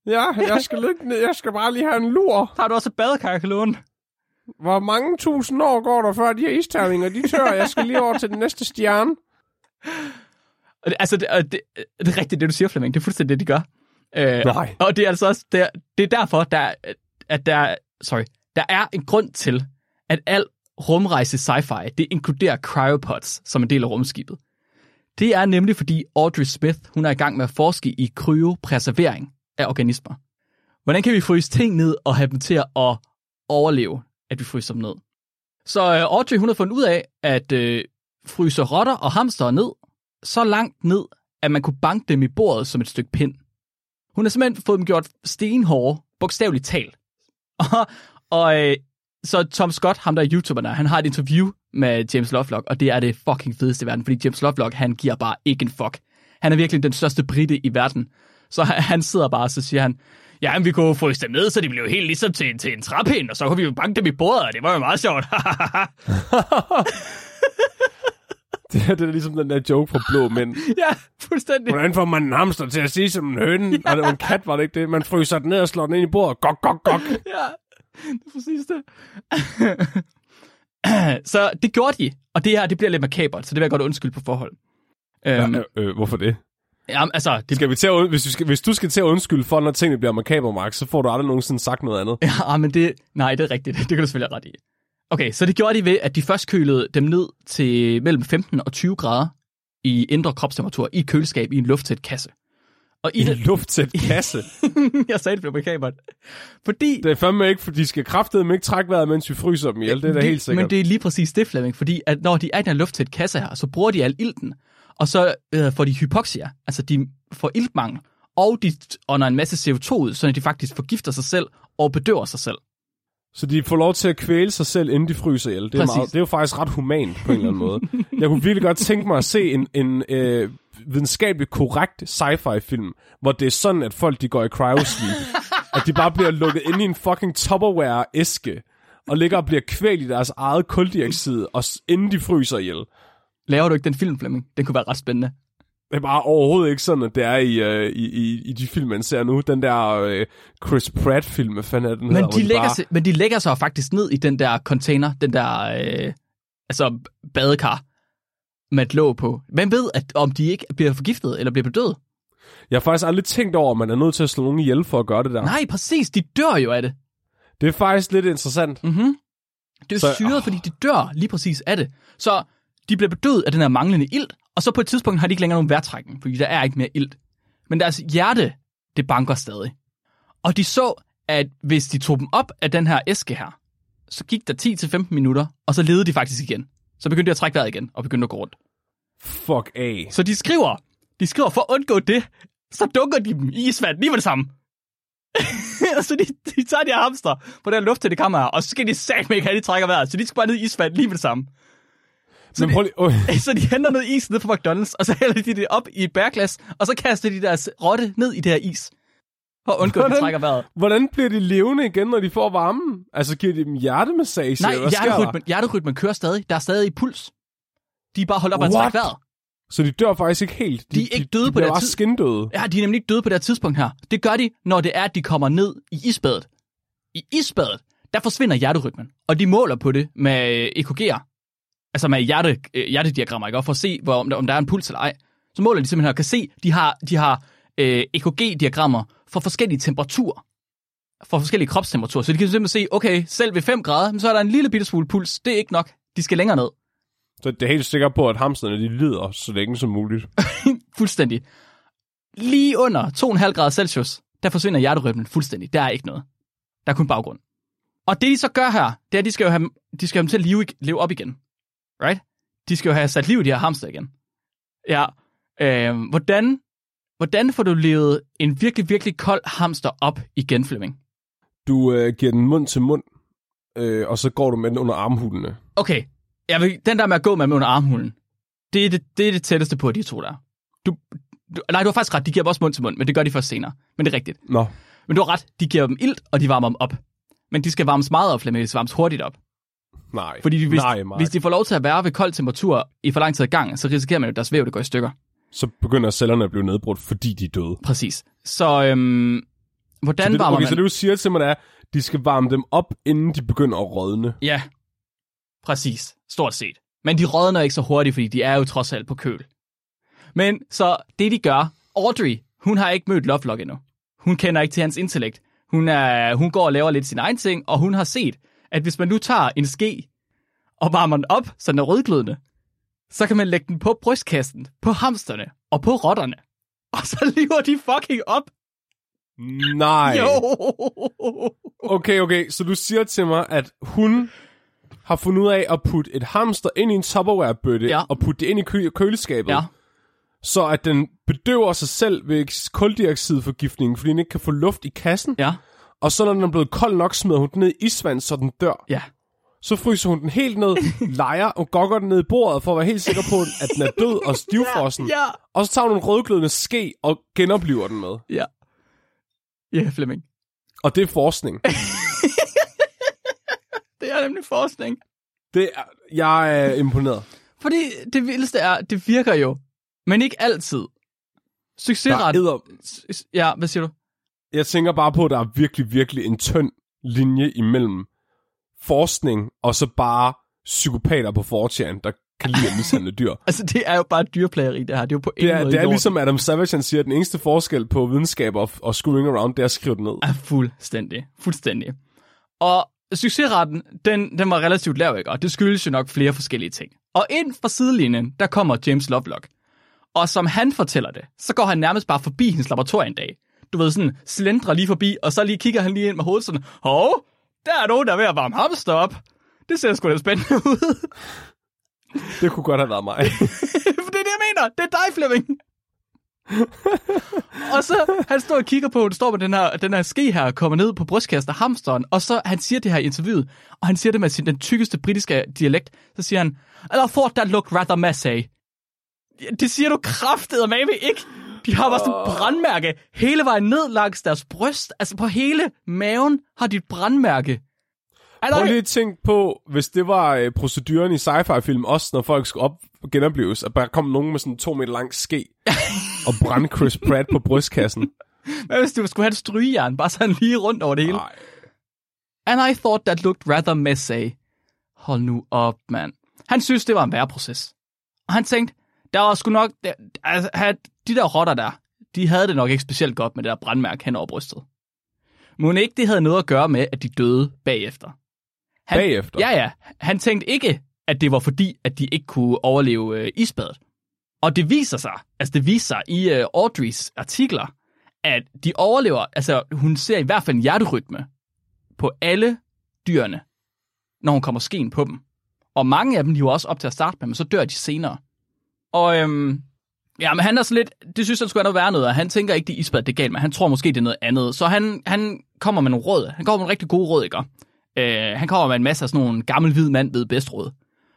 Ja, jeg skal, lykke jeg skal bare lige have en lur. Har du også et badekar, jeg kan låne? Hvor mange tusind år går der før de her isterninger, de tør? Jeg skal lige over til den næste stjerne. Og det, altså, det, og det, det er rigtigt, det du siger, Flemming. Det er fuldstændig det, de gør. Øh, Nej. Og det er altså også, det er, det er derfor, der, at der, sorry, der er en grund til, at al rumrejse sci-fi, det inkluderer cryopods som en del af rumskibet. Det er nemlig fordi Audrey Smith, hun er i gang med at forske i kryopreservering af organismer. Hvordan kan vi fryse ting ned og have dem til at overleve, at vi fryser dem ned? Så øh, Audrey, hun har fundet ud af, at øh, fryse rotter og hamster ned så langt ned, at man kunne banke dem i bordet som et stykke pind. Hun har simpelthen fået dem gjort stenhårde, bogstaveligt talt. Og, og øh, så Tom Scott, ham der er YouTuberen, han har et interview med James Lovelock, og det er det fucking fedeste i verden, fordi James Lovelock, han giver bare ikke en fuck. Han er virkelig den største britte i verden. Så han, sidder bare, og så siger han, ja, men vi kunne fryse dem ned, så de blev helt ligesom til, til en træpind, og så kunne vi jo banke dem i bordet, og det var jo meget sjovt. Det, her, det er ligesom den der joke fra Blå Mænd. ja, fuldstændig. Hvordan får man en hamster til at sige som en høne? Ja. Og det var en kat, var det ikke det? Man fryser den ned og slår den ind i bordet. Gok, gok, gok. Ja, det er præcis det. så det gjorde de, og det her, det bliver lidt makabert, så det vil jeg godt undskylde på forhold. Øhm, Ja, øh, øh, hvorfor det? ja, altså, det, Skal vi til at, hvis, du skal, hvis du skal til at undskylde for, når tingene bliver makaber, Mark, så får du aldrig nogensinde sagt noget andet. ja, men det, nej, det er rigtigt, det kan du selvfølgelig have ret i. Okay, så det gjorde de ved, at de først kølede dem ned til mellem 15 og 20 grader i indre kropstemperatur i et køleskab i en lufttæt kasse. Og i en det, lufttæt kasse. jeg sagde, det blev makabert. Fordi Det er fandme ikke, for de skal kraftedeme ikke trække vejret, mens vi fryser dem ihjel. Det er da helt sikkert. Men det er lige præcis det, Flemming, fordi at når de er i den her lufttæt kasse her, så bruger de al ilten, og så øh, får de hypoxia, altså de får iltmangel, og de ånder en masse CO2 ud, så de faktisk forgifter sig selv og bedøver sig selv. Så de får lov til at kvæle sig selv, inden de fryser ihjel. Det er, Præcis. meget, det er jo faktisk ret humant på en eller anden måde. Jeg kunne virkelig godt tænke mig at se en, en øh, videnskabeligt korrekt sci-fi film, hvor det er sådan, at folk de går i cryosleep. at de bare bliver lukket ind i en fucking Tupperware-æske, og ligger og bliver kvælt i deres eget kuldioxid, og inden de fryser ihjel. Laver du ikke den film, Flemming? Den kunne være ret spændende. Det er bare overhovedet ikke sådan, at det er i, øh, i, i, i de film, man ser nu. Den der øh, Chris Pratt-film, hvad fanden er den Men hedder, hvor de, lægger bare... sig, men de lægger sig faktisk ned i den der container, den der øh, altså badekar et låg på. Hvem ved, at, om de ikke bliver forgiftet eller bliver bedøvet? Jeg har faktisk aldrig tænkt over, at man er nødt til at slå nogen ihjel for at gøre det der. Nej, præcis. De dør jo af det. Det er faktisk lidt interessant. Mm-hmm. Det er Så- syret, fordi de dør lige præcis af det. Så de bliver bedøvet af den her manglende ilt, og så på et tidspunkt har de ikke længere nogen vejrtrækning, fordi der er ikke mere ilt. Men deres hjerte, det banker stadig. Og de så, at hvis de tog dem op af den her æske her, så gik der 10-15 minutter, og så levede de faktisk igen. Så begyndte de at trække vejret igen, og begyndte at gå rundt. Fuck af. Så de skriver, de skriver for at undgå det, så dunker de dem i isvand lige med det samme. så de, de tager de her hamster på den luft til det kamera, og så skal de satme ikke have, de trækker vejret. Så de skal bare ned i isvand lige med det samme. Men prøv lige... Oh. Så de henter noget is ned fra McDonald's, og så hælder de det op i et bærglas, og så kaster de deres rotte ned i det her is. At undgå, at de Hvordan? trækker vejret. Hvordan bliver de levende igen, når de får varmen? Altså, giver de dem hjertemassage? Nej, eller hjerterytmen, hjerterytmen kører stadig. Der er stadig puls. De er bare holdt op at What? trække vejret. Så de dør faktisk ikke helt? De er ikke døde de på bliver det bare tid- skindøde. Ja, de er nemlig ikke døde på det tidspunkt her. Det gør de, når det er, at de kommer ned i isbadet. I isbadet, der forsvinder hjerterytmen. Og de måler på det med øh, EKG'er. Altså med hjerte, øh, hjertediagrammer, ikke? Og for at se, hvor, om, der, om der er en puls eller ej. Så måler de simpelthen og kan se, de har, de har øh, EKG-diagrammer for forskellige temperaturer. For forskellige kropstemperaturer. Så de kan simpelthen se, okay, selv ved 5 grader, så er der en lille bitte smule puls. Det er ikke nok. De skal længere ned. Så det er helt sikkert på, at hamsterne de lider så længe som muligt. Fuldstændig. Lige under 2,5 grader Celsius, der forsvinder hjerterytmen fuldstændig. Der er ikke noget. Der er kun baggrund. Og det de så gør her, det er, at de skal jo have, de skal have dem til at leve, leve op igen. Right? De skal jo have sat liv i de her hamster igen. Ja. Øh, hvordan, hvordan får du levet en virkelig, virkelig kold hamster op igen, Flemming? Du øh, giver den mund til mund, øh, og så går du med den under armhulene. Okay, jeg vil, den der med at gå med, med under armhulen, det er det, det er det tætteste på, de to der. Du, du, nej, du har faktisk ret, de giver dem også mund til mund, men det gør de først senere. Men det er rigtigt. Nå, Men du har ret, de giver dem ilt, og de varmer dem op. Men de skal varmes meget op, Flemming, de skal varmes hurtigt op. nej. Fordi hvis, nej, Mark. hvis de får lov til at være ved kold temperatur i for lang tid ad gang, så risikerer man jo, at deres væv det går i stykker. Så begynder cellerne at blive nedbrudt, fordi de er døde. Præcis. Så øhm, hvordan så det, varmer okay, man... så det du siger til mig, er, at de skal varme dem op, inden de begynder at rådne. Ja, præcis. Stort set. Men de rådner ikke så hurtigt, fordi de er jo trods alt på køl. Men så det de gør, Audrey, hun har ikke mødt Lovelock endnu. Hun kender ikke til hans intellekt. Hun, er, hun går og laver lidt sin egen ting, og hun har set, at hvis man nu tager en ske og varmer den op, så den er rødglødende, så kan man lægge den på brystkassen, på hamsterne og på rotterne. Og så lever de fucking op. Nej. Jo! Okay, okay, så du siger til mig, at hun har fundet ud af at putte et hamster ind i en Tupperware-bøtte, Ja. og putte det ind i kø- køleskabet, Ja, så at den bedøver sig selv ved koldioxidforgiftning, fordi den ikke kan få luft i kassen. ja, Og så når den er blevet kold nok, smider hun den ned i isvand, så den dør. ja. Så fryser hun den helt ned, leger og gokker den ned i bordet, for at være helt sikker på, at den er død og stivfrossen. Ja, Og så tager hun en rødglødende ske og genopliver den med. ja. Ja, Flemming. Og det er forskning. Det er nemlig forskning. Det er, jeg er imponeret. Fordi det vildeste er, det virker jo, men ikke altid. Succesret... er, Ja, hvad siger du? jeg tænker bare på, at der er virkelig, virkelig en tynd linje imellem forskning og så bare psykopater på 4 der kan lide at mishandle dyr. Altså, det er jo bare dyrplageri, det her. Det er jo på Det ingen er, måde det er lort. ligesom Adam Savage han siger, at den eneste forskel på videnskab og, og screwing around, det er at skrive det ned. er fuldstændig. Fuldstændig. Og succesretten, den, den var relativt lav, ikke? Og det skyldes jo nok flere forskellige ting. Og ind fra sidelinjen, der kommer James Lovelock. Og som han fortæller det, så går han nærmest bare forbi hendes laboratorium en dag. Du ved, sådan slendrer lige forbi, og så lige kigger han lige ind med hovedet sådan, hov, der er nogen, der er ved at varme hamster op. Det ser sgu da spændende ud. Det kunne godt have været mig. For det er det, jeg mener. Det er dig, Flemming. og så han står og kigger på, du står med den her, den her ske her, kommer ned på brystkassen af hamsteren, og så han siger det her i interviewet, og han siger det med sin, den tykkeste britiske dialekt, så siger han, I thought that looked rather messy. Det siger du kraftedeme ikke. De har bare sådan et brandmærke hele vejen ned langs deres bryst. Altså på hele maven har de et brandmærke. Er der Prøv lige at tænke på, hvis det var øh, proceduren i sci-fi-film, også når folk skulle op genopleves, at der kom nogen med sådan en to meter lang ske og brændte Chris Pratt på brystkassen. Hvad hvis du skulle have et strygejern, bare sådan lige rundt over det hele? Nej. And I thought that looked rather messy. Hold nu op, mand. Han synes, det var en værre proces. Og han tænkte, der var sgu nok... Der, altså, de der rotter der, de havde det nok ikke specielt godt med det der brandmærke hen over brystet. Men ikke det havde noget at gøre med, at de døde bagefter. Han, Bagefter? Ja, ja. Han tænkte ikke, at det var fordi, at de ikke kunne overleve øh, isbadet. Og det viser sig, altså det viser sig i øh, Audreys artikler, at de overlever, altså hun ser i hvert fald en hjerterytme på alle dyrene, når hun kommer skeen på dem. Og mange af dem lever også op til at starte med, men så dør de senere. Og øhm, ja, men han er så lidt, det synes han skulle være noget, og han tænker ikke, det er isbad, det er galt, men han tror måske, det er noget andet. Så han, han kommer med nogle råd. Han kommer med nogle rigtig gode råd, ikke? Øh, han kommer med en masse af sådan nogle gammel hvid mand ved bedst råd.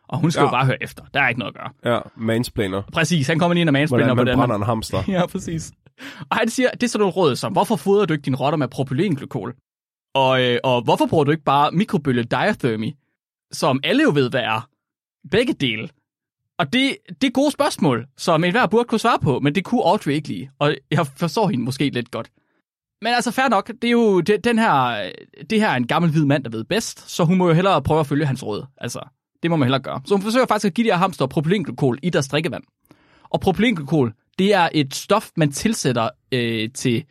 Og hun skal ja. Jo bare høre efter. Der er ikke noget at gøre. Ja, mansplaner. Præcis, han kommer lige ind og mansplainer, Hvordan man hvordan brænder en hamster. Ja, præcis. Og han siger, det er sådan nogle råd som, hvorfor fodrer du ikke dine rotter med propylenglykol? Og, øh, og hvorfor bruger du ikke bare mikrobølge diathermy, som alle jo ved, hvad er? Begge dele. Og det, det er gode spørgsmål, som enhver burde kunne svare på, men det kunne Audrey ikke lide. Og jeg forstår hende måske lidt godt. Men altså, fair nok, det er jo det, den her, det her er en gammel hvid mand, der ved bedst, så hun må jo hellere prøve at følge hans råd. Altså, det må man hellere gøre. Så hun forsøger faktisk at give de her hamster propylenglykol i deres drikkevand. Og propylenglykol, det er et stof, man tilsætter øh, til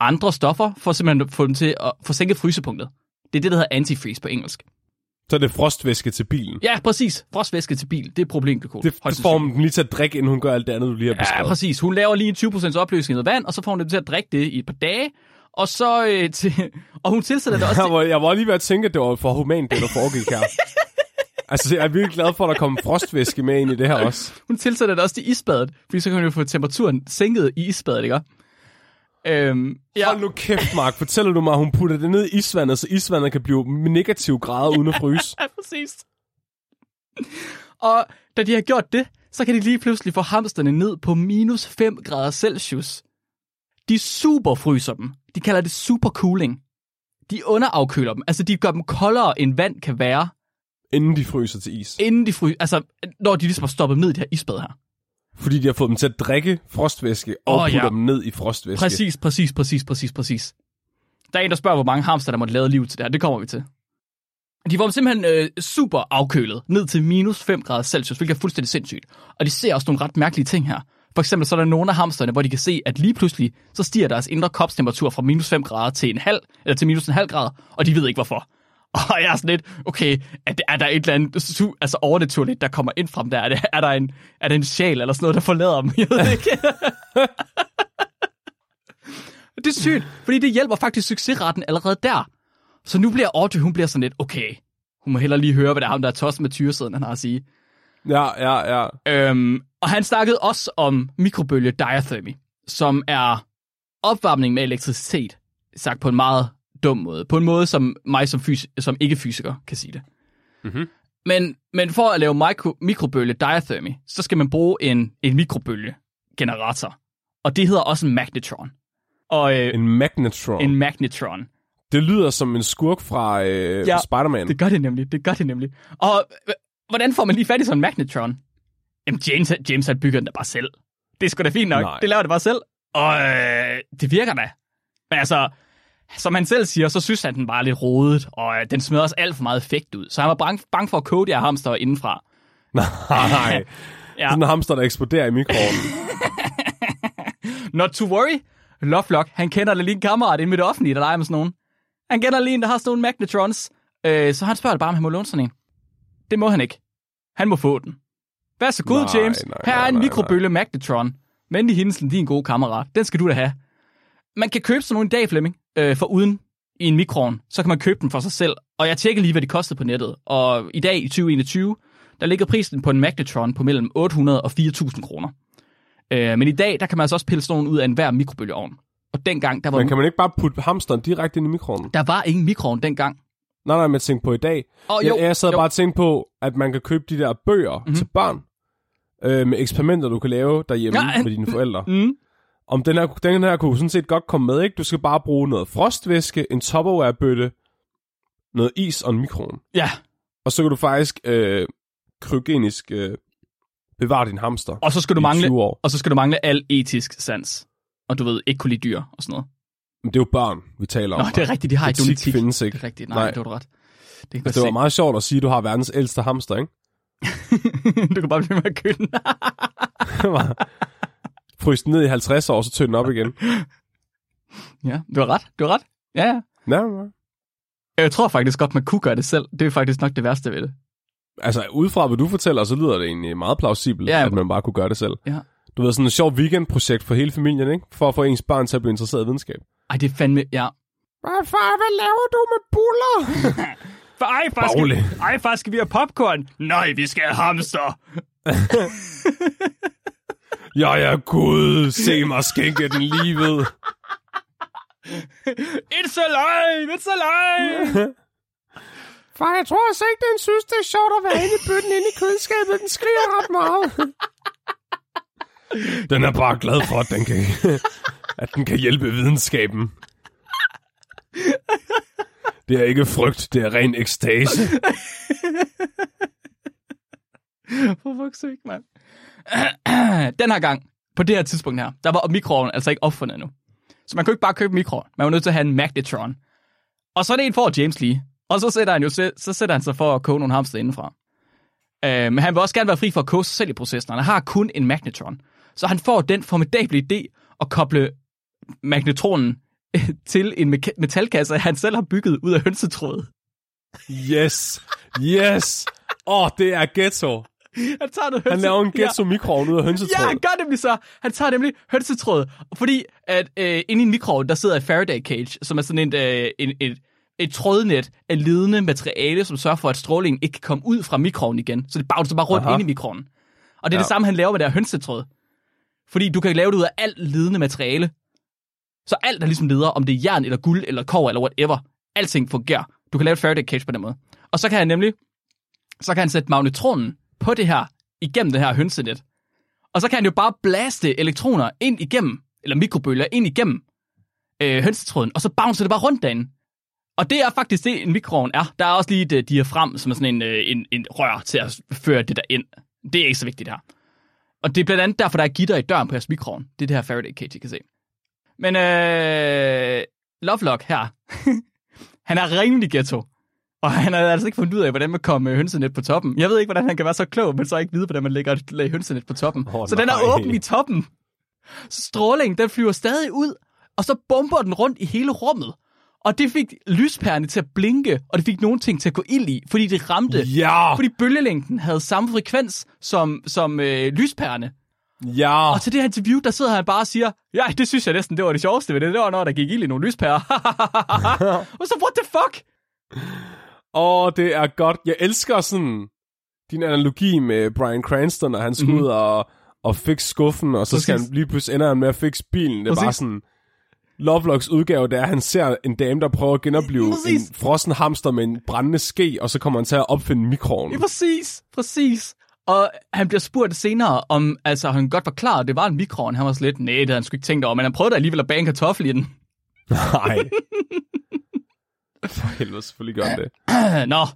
andre stoffer, for simpelthen at få dem til at få sænket frysepunktet. Det er det, der hedder antifreeze på engelsk. Så er det frostvæske til bilen. Ja, præcis. Frostvæske til bil, det er propylenglykol. Det, det får hun lige til at drikke, inden hun gør alt det andet, du lige har Ja, beskrevet. præcis. Hun laver lige en 20% opløsning noget vand, og så får hun det til at drikke det i et par dage. Og så øh, til, og hun tilsætter det også Jeg var, jeg var lige ved at tænke, at det var for humant, det der foregik her. altså, jeg er virkelig glad for, at der kommer frostvæske med ind i det her også. hun tilsætter det også til isbadet, fordi så kan hun jo få temperaturen sænket i isbadet, ikke? Øhm, ja, Hold nu kæft, Mark. Fortæller du mig, at hun putter det ned i isvandet, så isvandet kan blive negativ grader uden at fryse? ja, præcis. Og da de har gjort det, så kan de lige pludselig få hamsterne ned på minus 5 grader Celsius. De superfryser dem. De kalder det supercooling. De underafkøler dem. Altså, de gør dem koldere, end vand kan være, Inden de fryser til is. inden de fryser. Altså, når de ligesom har stoppet ned i det her isbad her. Fordi de har fået dem til at drikke frostvæske og oh, putter ja. dem ned i frostvæske. Præcis, præcis, præcis, præcis, præcis. Der er en, der spørger, hvor mange hamster, der måtte lave liv til det her. Det kommer vi til. De dem simpelthen øh, super afkølet, ned til minus 5 grader Celsius, hvilket er fuldstændig sindssygt. Og de ser også nogle ret mærkelige ting her. For eksempel så er der nogle af hamsterne, hvor de kan se, at lige pludselig, så stiger deres indre kropstemperatur fra minus 5 grader til en halv, eller til minus en halv grad, og de ved ikke hvorfor. Og jeg er sådan lidt, okay, er, der- er der et eller andet su- altså overnaturligt, der kommer ind fra dem der? Er, det, er, der en, er det en sjæl eller sådan noget, der forlader dem? Jeg ved ikke. Det er sygt, fordi det hjælper faktisk succesretten allerede der. Så nu bliver Audrey, hun bliver sådan lidt, okay, hun må hellere lige høre, hvad det er ham, der er tosset med tyresiden, han har at sige. Ja, ja, ja. Øhm, og han snakkede også om mikrobølge diathermy, som er opvarmning med elektricitet, sagt på en meget dum måde. På en måde, som mig som, fys- som ikke-fysiker kan sige det. Mhm. Men, men for at lave mikro- mikrobølge diathermy, så skal man bruge en, en mikrobølgegenerator. Og det hedder også en magnetron. Og øh, En magnetron. en magnetron. Det lyder som en skurk fra øh, Ja, ja, Spider-Man. Det gør det nemlig, det gør det nemlig. Og øh, hvordan får man lige fat i sådan en magnetron? Jamen, James, James han bygger den da bare selv. Det er sgu da fint nok. Nej. Det laver det bare selv. Og øh, det virker da. Men altså, som han selv siger, så synes han, den var lidt rodet, og øh, den smed også alt for meget effekt ud. Så han var bange, bange for at koge de her hamster indenfra. Nej. Ja. Sådan en hamster, der eksploderer i mikroovnen. Not to worry. Lovelock, han kender lige en kammerat inde med det offentlige, der leger med sådan nogen. Han kender lige en, der har sådan nogle magnetrons. Øh, så han spørger bare, om han må låne sådan en. Det må han ikke. Han må få den. Vær så god, Nej, James. nej, Her er nej, en nej, mikrobølge magnetron. Venlig Hinsen, din gode kammerat. Den skal du da have. Man kan købe sådan nogle i dag, Flemming, øh, for uden i en mikroovn. Så kan man købe den for sig selv. Og jeg tjekker lige, hvad de kostede på nettet. Og i dag, i 2021, der ligger prisen på en magnetron på mellem 800 og 4.000 kroner. Øh, men i dag, der kan man altså også pille sådan nogle ud af enhver mikrobølgeovn. Og dengang, der var, Men kan man ikke bare putte hamsteren direkte ind i mikroovnen? der var ingen mikroovn dengang. Nej, nej, men tænker på i dag. Og jeg, jeg sad bare og tænkte på, at man kan købe de der bøger Mhm. mm-hmm. til børn, øh, med eksperimenter, du kan lave derhjemme ja, med dine forældre. Mm. Om den her, den her kunne sådan set godt komme med, ikke? Du skal bare bruge noget frostvæske, en Tupperware-bøtte, noget is og en mikroovn. Ja, Og så kan du faktisk øh, kryogenisk øh, bevare din hamster og så skal du mangle, 20 år. og så skal du mangle al etisk sans. Og du ved, ikke kunne lide dyr og sådan noget. Men det er jo børn, vi taler Nå, om. det er rigtigt, de har ikke Etik etik. findes Det ikke. er rigtigt, nej, Nej. det var ret. Det kan Altså, det var meget sjovt at sige, at du har verdens ældste hamster, ikke? du kan bare blive med at køle. Fryse den ned i 50 år, så tø den op igen. ja, du har ret, du har ret. Ja, ja. Ja, ja. Jeg tror faktisk godt, man kunne gøre det selv. Det er faktisk nok det værste ved det. Altså, udefra hvad du fortæller, så lyder det egentlig meget plausibelt, Ja. at man bare kunne gøre det selv. Ja. Du ved, sådan et sjovt weekendprojekt for hele familien, ikke? For at få ens børn til at blive interesseret i videnskab. Ej, det er fandme, ja. Hvad far, hvad laver du med buller? For ej, far, rolig. ej, far, skal vi have popcorn? Nej, vi skal have hamster. Jeg er Gud, se mig skænke den livet. It's alive! It's alive! Far, jeg tror altså ikke, den synes, det er sjovt at være inde i bøtten inde i køleskabet. Den skriger ret meget. Den er bare glad for, at den kan, at den kan hjælpe videnskaben. Det er ikke frygt, det er ren ekstase. For fuck's sake, mand. Den her gang, på det her tidspunkt her, der var mikroovnen altså ikke opfundet endnu. Så man kunne ikke bare købe mikroovn. Man var nødt til at have en magnetron. Og så er det en for James Lee. Og så sætter han jo så sætter han sig for at koge nogle hamster indenfra. Øh, men han vil også gerne være fri for at koge sig selv i processen. Han har kun en magnetron. Så han får den formidable idé at koble magnetronen til en me- metalkasse, han selv har bygget ud af hønsetråd. Yes, yes. Åh, oh, det er ghetto. Han tager noget Han laver en Ja. ghetto mikroovn ud af Ja, hønsetråd. han gør nemlig så. Han tager nemlig hønsetråd, fordi at øh, inde i en mikroovn, der sidder et Faraday cage, som er sådan en, øh, en, et, et trådnet af ledende materiale, som sørger for, at strålingen ikke kan komme ud fra mikroovnen igen. Så det bagter bare rundt Aha. ind i mikroovnen. Og det er ja. Ja. det samme, han laver med det her hønsetråd. Fordi du kan lave det ud af alt ledende materiale. Så alt er ligesom leder, om det er jern eller guld eller kov eller whatever. Alting fungerer. Du kan lave et Faraday cage på den måde. Og så kan han nemlig, så kan han sætte magnetronen på det her, igennem det her hønsenet. Og så kan han jo bare blaste elektroner ind igennem, eller mikrobølger ind igennem øh, hønsetråden, og så bouncer det bare rundt derinde. Og det er faktisk det, en mikroovn er. Der er også lige et øh, diafram, som er sådan en, øh, en, en rør til at føre det der ind. Det er ikke så vigtigt her. Og det er blandt andet derfor, der er gitter i døren på jeres mikroovn. Det er det her Faraday cage, I kan se. Men øh, Lovelock her, han er rimelig ghetto. Og han har altså ikke fundet ud af, hvordan man kommer hønsenet på toppen. Jeg ved ikke, hvordan han kan være så klog, men så ikke vide, hvordan man lægger et lag hønsenet på toppen. Åh, så den er nej. åben i toppen. Så strålingen, den flyver stadig ud, og så bomber den rundt i hele rummet. Og det fik lyspærene til at blinke, og det fik nogle ting til at gå ild i, fordi det ramte. Ja, Fordi bølgelængden havde samme frekvens som, som øh, lyspærene. ja. Og til det her interview, der sidder han bare og siger, ja, det synes jeg næsten, det var det sjoveste ved det. Det var, når der gik ild i nogle lyspærer. og så, what the fuck? Åh, det er godt. Jeg elsker sådan din analogi med Brian Cranston, når han skal Mhm. mm-hmm. ud og, og fikse skuffen, og så skal Præcis. han lige pludselig ender han med at fikse bilen. Det er Præcis. bare sådan... Lovelocks udgave, det er, at han ser en dame, der prøver at genopleve Præcis. en frossen hamster med en brændende ske, og så kommer han til at opfinde mikroovnen. Ja, præcis, præcis. Og han bliver spurgt senere, om altså, han godt var klar, at det var en mikroovn. Han var slet lidt, nej, det havde han sgu ikke tænkt over, men han prøvede da alligevel at bage en kartoffel i den. Nej. For helvede, selvfølgelig gør han det. Nå,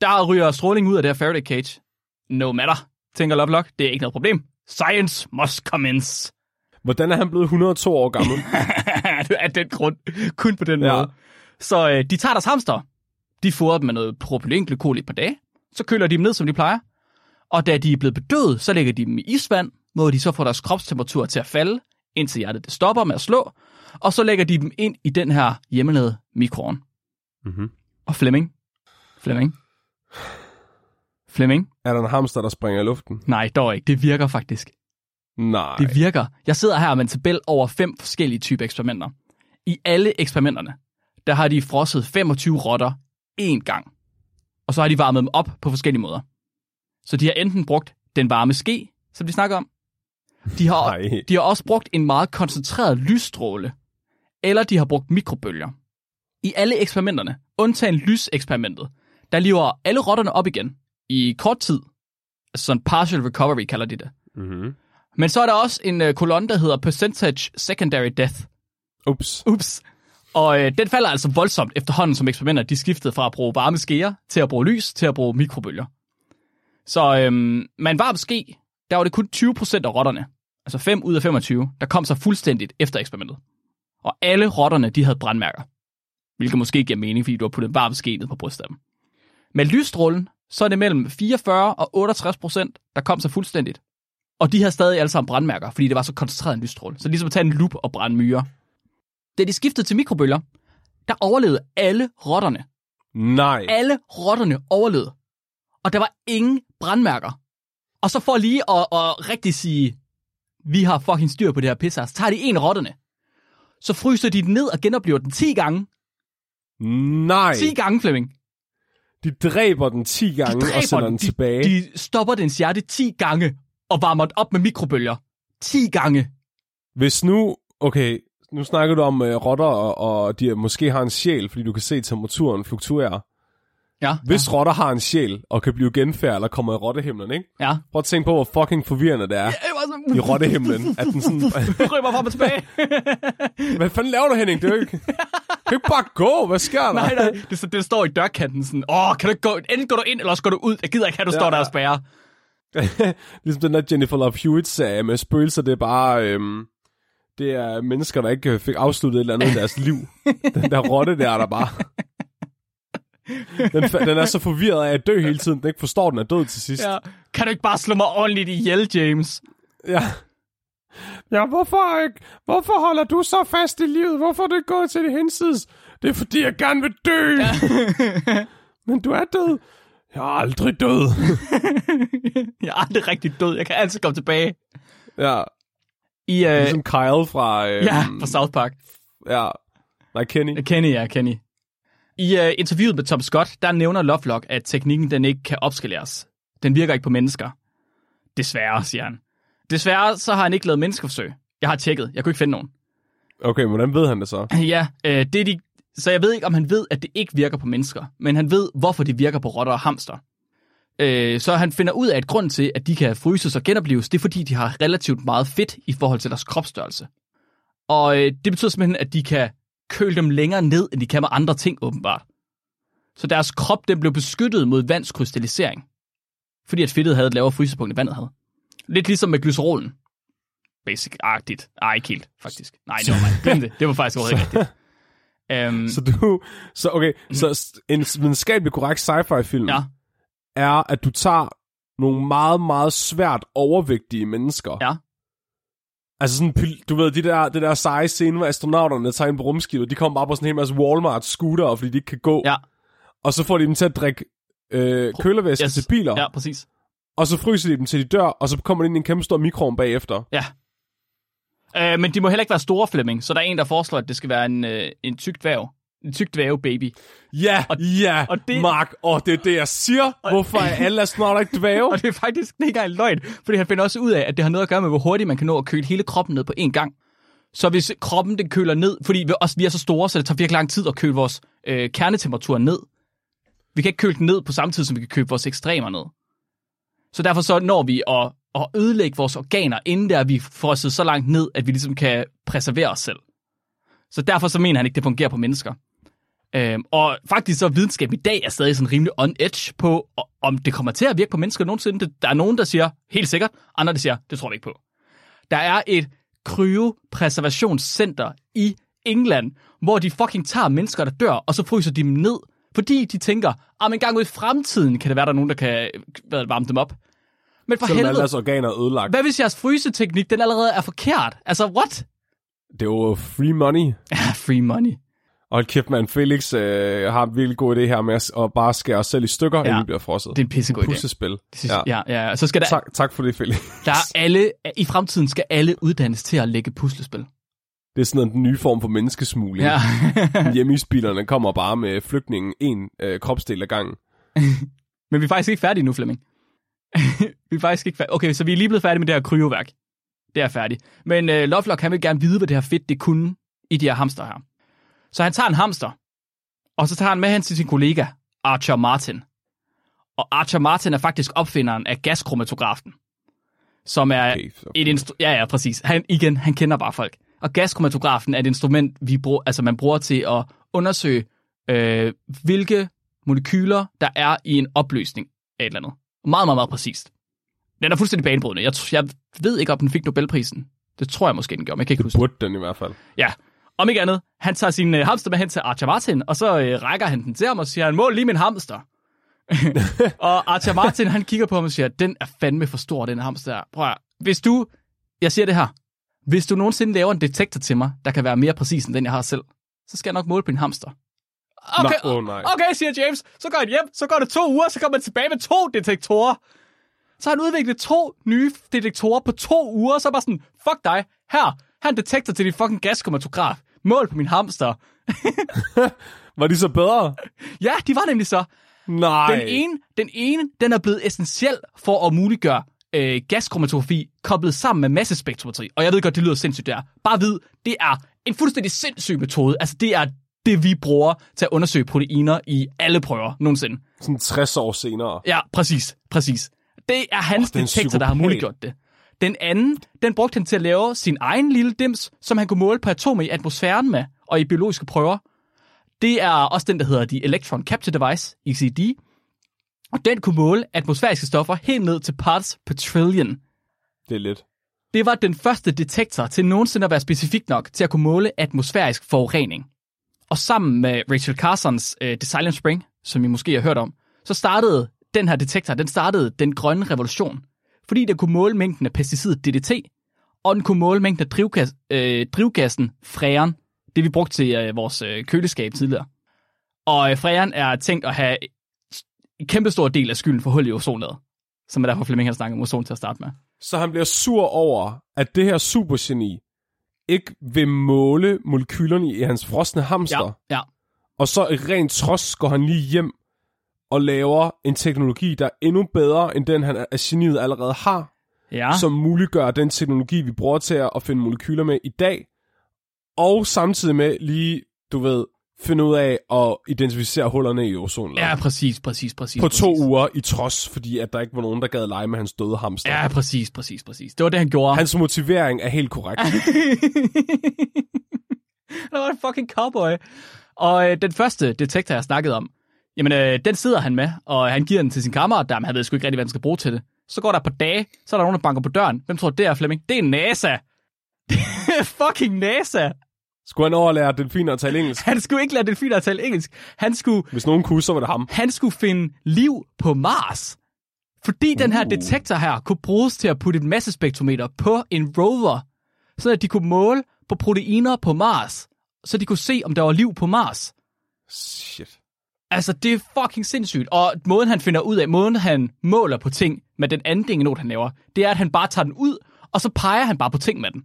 der ryger stråling ud af det her Faraday cage. No matter, tænker Lovelock. Det er ikke noget problem. Science must commence. Hvordan er han blevet 102 år gammel? af den grund. Kun på den Ja. måde. Så øh, de tager deres hamster. De fodrer dem med noget propylenglykol i et par dage. Så køler de dem ned, som de plejer. Og da de er blevet bedøvet, så lægger de dem i isvand, hvor de så får deres kropstemperatur til at falde, indtil hjertet det stopper med at slå. Og så lægger de dem ind i den her hjemmelavede mikroovn. Mhm. Og Flemming. Flemming. Flemming. Er der en hamster, der springer i luften? Nej, dog ikke. Det virker faktisk. Nej. Det virker. Jeg sidder her med en tabel over fem forskellige typer eksperimenter. I alle eksperimenterne, der har de frosset 25 rotter én gang. Og så har de varmet dem op på forskellige måder. Så de har enten brugt den varme ske, som de snakker om. De har, Nej. de har også brugt en meget koncentreret lysstråle. Eller de har brugt mikrobølger. I alle eksperimenterne, undtagen lyseksperimentet, der lever alle rotterne op igen i kort tid. Altså sådan partial recovery kalder de det. Mm-hmm. Men så er der også en øh, kolonne, der hedder Percentage Secondary Death. Ups. Ups. Og øh, den falder altså voldsomt efterhånden, som eksperimenter de skiftede fra at bruge varme skeer til at bruge lys til at bruge mikrobølger. Så med en varm ske, der var det kun 20% af rotterne, altså 5 ud af 25, der kom sig fuldstændigt efter eksperimentet. Og alle rotterne, de havde brandmærker. Hvilket måske giver mening, fordi du har puttet en varm ske ned på brystet af dem. Med lysstrålen, så er det mellem 44 og 68 procent, der kom sig fuldstændigt. Og de har stadig alle sammen brandmærker, fordi det var så koncentreret en lysstråle. Så ligesom at tage en lup og brænde myrer. Da de skiftede til mikrobølger, der overlevede alle rotterne. Nej. Alle rotterne overlevede. Og der var ingen brandmærker. Og så for lige at, at rigtig sige, vi har fucking styr på det her pisse, så tager de en af rotterne. Så fryser de den ned og genoplever den 10 gange. Nej. 10 gange, Flemming. De dræber den 10 De gange og dræber sender den. den De, tilbage. de stopper dens hjerte 10 gange og varmer den op med mikrobølger 10 gange. Hvis nu, okay, nu snakker du om uh, rotter, og, og de måske har en sjæl, fordi du kan se temperaturen fluktuere. Ja, Hvis ja. rotter har en sjæl, og kan blive genfærd, eller kommer i rottehimlen, ikke? ja. Prøv at tænke på, hvor fucking forvirrende det er Det var så... i rottehimlen. At den sådan, Ryber frem og tilbage. hvad fanden laver du, Henning? Det er jo ikke, du kan ikke bare gå. Hvad sker der? nej, nej. Det, det står i dørkanten sådan, åh, kan du ikke gå, enten går du ind, eller også går du ud. Jeg gider ikke at du Ja, står der og spærrer. ligesom den der Jennifer Love Hewitt-serie med spøgelser, det er bare... Øhm, det er mennesker, der ikke fik afsluttet et eller andet i deres liv. Den der rotte der, der bare... Den, den er så forvirret af at dø hele tiden, den ikke forstår, den er død til sidst. Ja. Kan du ikke bare slå mig ordentligt ihjel, James? Ja. Ja, hvorfor ikke? Hvorfor holder du så fast i livet? Hvorfor er ikke gået til det hensides? Det er fordi, jeg gerne vil dø. Ja. Men du er død. Jeg er aldrig død. Jeg er aldrig rigtig død. Jeg kan altid komme tilbage. ja, I, øh, ligesom Kyle fra... Øh, ja, fra South Park. ja. Nej, Kenny. Kenny, ja, Kenny. I uh, interviewet med Tom Scott, der nævner Lovelock, at teknikken den ikke kan opskaleres. Den virker ikke på mennesker. Desværre, siger han. Desværre, så har han ikke lavet menneskeforsøg. Jeg har tjekket. Jeg kunne ikke finde nogen. Okay, hvordan ved han det så? Ja, øh, det de... Så jeg ved ikke, om han ved, at det ikke virker på mennesker, men han ved, hvorfor det virker på rotter og hamster. Øh, så han finder ud af, at grund til, at de kan fryses og genopleves, det er fordi, de har relativt meget fedt i forhold til deres kropsstørrelse. Og øh, det betyder simpelthen, at de kan køle dem længere ned, end de kan med andre ting, åbenbart. Så deres krop, den blev beskyttet mod vandskrystallisering. Fordi at fedtet havde et lavere frysepunkt, end vandet havde. Lidt ligesom med glycerolen. Basic-agtigt. Ej, ikke helt, faktisk. Nej, det var mig. Glem det. Det var faktisk overhovedet ikke rigtigt. Um, Så du... Så okay, så en videnskabelig korrekt sci-fi film ja, er, at du tager nogle meget, meget svært overvægtige mennesker. ja. Altså sådan, du ved, de der, det der seje scene, hvor astronauterne tager ind på rumskibet, de kommer bare på sådan en hel masse Walmart-scooter, fordi de ikke kan gå. Ja. Og så får de dem til at drikke øh, kølevæske Yes. til biler, Ja, præcis. Og så fryser de dem til de dør, og så kommer de ind i en kæmpe stor mikroovn bagefter. Ja. Uh, men de må heller ikke være store, Flemming. Så der er en, der foreslår, at det skal være en, uh, en tyk dværg. En tyk dværg baby. Ja, Og- ja, og det- Mark, og det er det, jeg siger. Hvorfor er alle astronauter ikke dvæve? Og det er faktisk ikke engang løgn, fordi han finder også ud af, at det har noget at gøre med, hvor hurtigt man kan nå at køle hele kroppen ned på én gang. Så hvis kroppen den køler ned, fordi vi, også, vi er så store, så det tager virkelig lang tid at køle vores øh, kernetemperatur ned. Vi kan ikke køle den ned på samme tid, som vi kan køle vores ekstremer ned. Så derfor så når vi at, at ødelægge vores organer, inden der vi frosset så langt ned, at vi ligesom kan preservere os selv. Så derfor så mener han ikke, det fungerer på mennesker. Øhm, og faktisk så videnskab i dag er stadig sådan rimelig on edge på, om det kommer til at virke på mennesker nogensinde. Det- Der er nogen, der siger helt sikkert, andre der siger, det tror vi ikke på. Der er et kryopreservationscenter i England, hvor de fucking tager mennesker, der dør, og så fryser de dem ned, fordi de tænker, at en gang ud i fremtiden kan det være, der er nogen, der kan hvad, varme dem op. Men for Selvom helvede, organer er ødelagt. hvad hvis jeres fryseteknik, den allerede er forkert? Altså, what? Det er jo free money. Ja, free money. Og kæft, man, Felix øh, har en virkelig god idé her med at, at bare skære os selv i stykker, ja. inden vi bliver frosset. Det er en pissegod idé. Synes, ja. ja, ja. Så skal der, Tak, tak for det, Felix. der er alle, i fremtiden skal alle uddannes til at lægge puslespil. Det er sådan den nye form for menneskesmugling. Ja. Hjemmeisbilerne kommer bare med flygtningen en øh, kropsdel ad gangen. Men vi er faktisk ikke færdige nu, Flemming. vi er faktisk ikke færdige. Okay, så vi er lige blevet færdige med det her kryoværk. Det er færdigt. Men uh, Lovelock, han vil gerne vide, hvad det her fedt, det kunne i de her hamster her. Så han tager en hamster, og så tager han med hen til sin kollega, Archer Martin. Og Archer Martin er faktisk opfinderen af gaskhromatografen, som er Okay, et instru- ja, ja, præcis. Han, igen, han kender bare folk. Og gaskhromatografen er et instrument, vi bruger, altså man bruger til at undersøge, øh, hvilke molekyler, der er i en opløsning af et eller andet. Meget, meget, meget præcist. Den er fuldstændig banebrydende. Jeg, jeg ved ikke, om den fik Nobelprisen. Det tror jeg måske, den gjorde, men jeg kan ikke huske. Burde den i hvert fald. Ja. Om ikke andet, han tager sin øh, hamster med hen til Archer Martin, og så øh, rækker han den til ham og siger, han mål lige min hamster. og Archer Martin, han kigger på ham og siger, den er fandme for stor, den hamster. Prøv at, hvis du, jeg siger det her, hvis du nogensinde laver en detektor til mig, der kan være mere præcis end den, jeg har selv, så skal jeg nok måle på en hamster. Okay, Nej, åh, nej. okay, siger James. Så går han hjem, så går det to uger, så kommer han tilbage med to detektorer. Så har han udviklet to nye detektorer på to uger, så er bare sådan, fuck dig, her, her er en detektor til din fucking gaskromatograf. Mål på min hamster. Var de så bedre? Ja, de var nemlig så. Nej. Den ene, den ene, den er blevet essentiel for at muliggøre øh, gaskromatografi koblet sammen med massespektrometri. Og jeg ved godt, det lyder sindssygt der. Bare vid, det er en fuldstændig sindssyg metode. Altså, det er det, vi bruger til at undersøge proteiner i alle prøver nogensinde. Sådan 60 år senere. Ja, præcis, præcis. Det er hans en detektor, der har muliggjort det. Den anden, den brugte han til at lave sin egen lille dims, som han kunne måle på atomer i atmosfæren med, og i biologiske prøver. Det er også den, der hedder de Electron Capture Device, ECD. Og den kunne måle atmosfæriske stoffer helt ned til parts per trillion. Det er lidt. Det var den første detektor til nogensinde at være specifik nok til at kunne måle atmosfærisk forurening. Og sammen med Rachel Carsons uh, The Silent Spring, som I måske har hørt om, så startede den her detektor, den startede den grønne revolution. Fordi den kunne måle mængden af pesticidet DDT, og den kunne måle mængden af drivgas, øh, drivgassen freon, det vi brugte til øh, vores øh, køleskab tidligere. Og øh, freon er tænkt at have en kæmpe stor del af skylden for hul i ozonlaget, som er derfor Flemming har snakket om ozon til at starte med. Så han bliver sur over, at det her supergeni ikke vil måle molekylerne i hans frosne hamster. Ja, ja. Og så i rent trods går han lige hjem og laver en teknologi, der er endnu bedre end den, han af geniet allerede har, Ja, som muliggør den teknologi, vi bruger til at finde molekyler med i dag, og samtidig med lige, du ved, finde ud af at identificere hullerne i ozonlaget. ja præcis, præcis, præcis. på præcis. to uger i trods, fordi at der ikke var nogen, der gad lege med hans døde hamster. Ja, præcis, præcis, præcis. Det var det, han gjorde. Hans motivering er helt korrekt. Han var en fucking cowboy. Og øh, den første detektor, jeg snakkede om, jamen, øh, den sidder han med, og han giver den til sin kammerat, der han ved sgu ikke rigtig, hvad han skal bruge til det. Så går der et par dage, så er der nogen, der banker på døren. Hvem tror det er, Flemming? Det er NASA. Fucking NASA. Skulle han overlære delfiner at tale engelsk? Han skulle ikke lade delfiner tale engelsk. Han skulle, Hvis nogen kunne, så var det ham. han skulle finde liv på Mars. Fordi den her Uh. detektor her kunne bruges til at putte et massespektrometer på en rover, så at de kunne måle på proteiner på Mars, så de kunne se, om der var liv på Mars. Shit. Altså, det er fucking sindssygt. Og måden, han finder ud af, måden han måler på ting med den anden dingenot, han laver, det er, at han bare tager den ud, og så peger han bare på ting med den.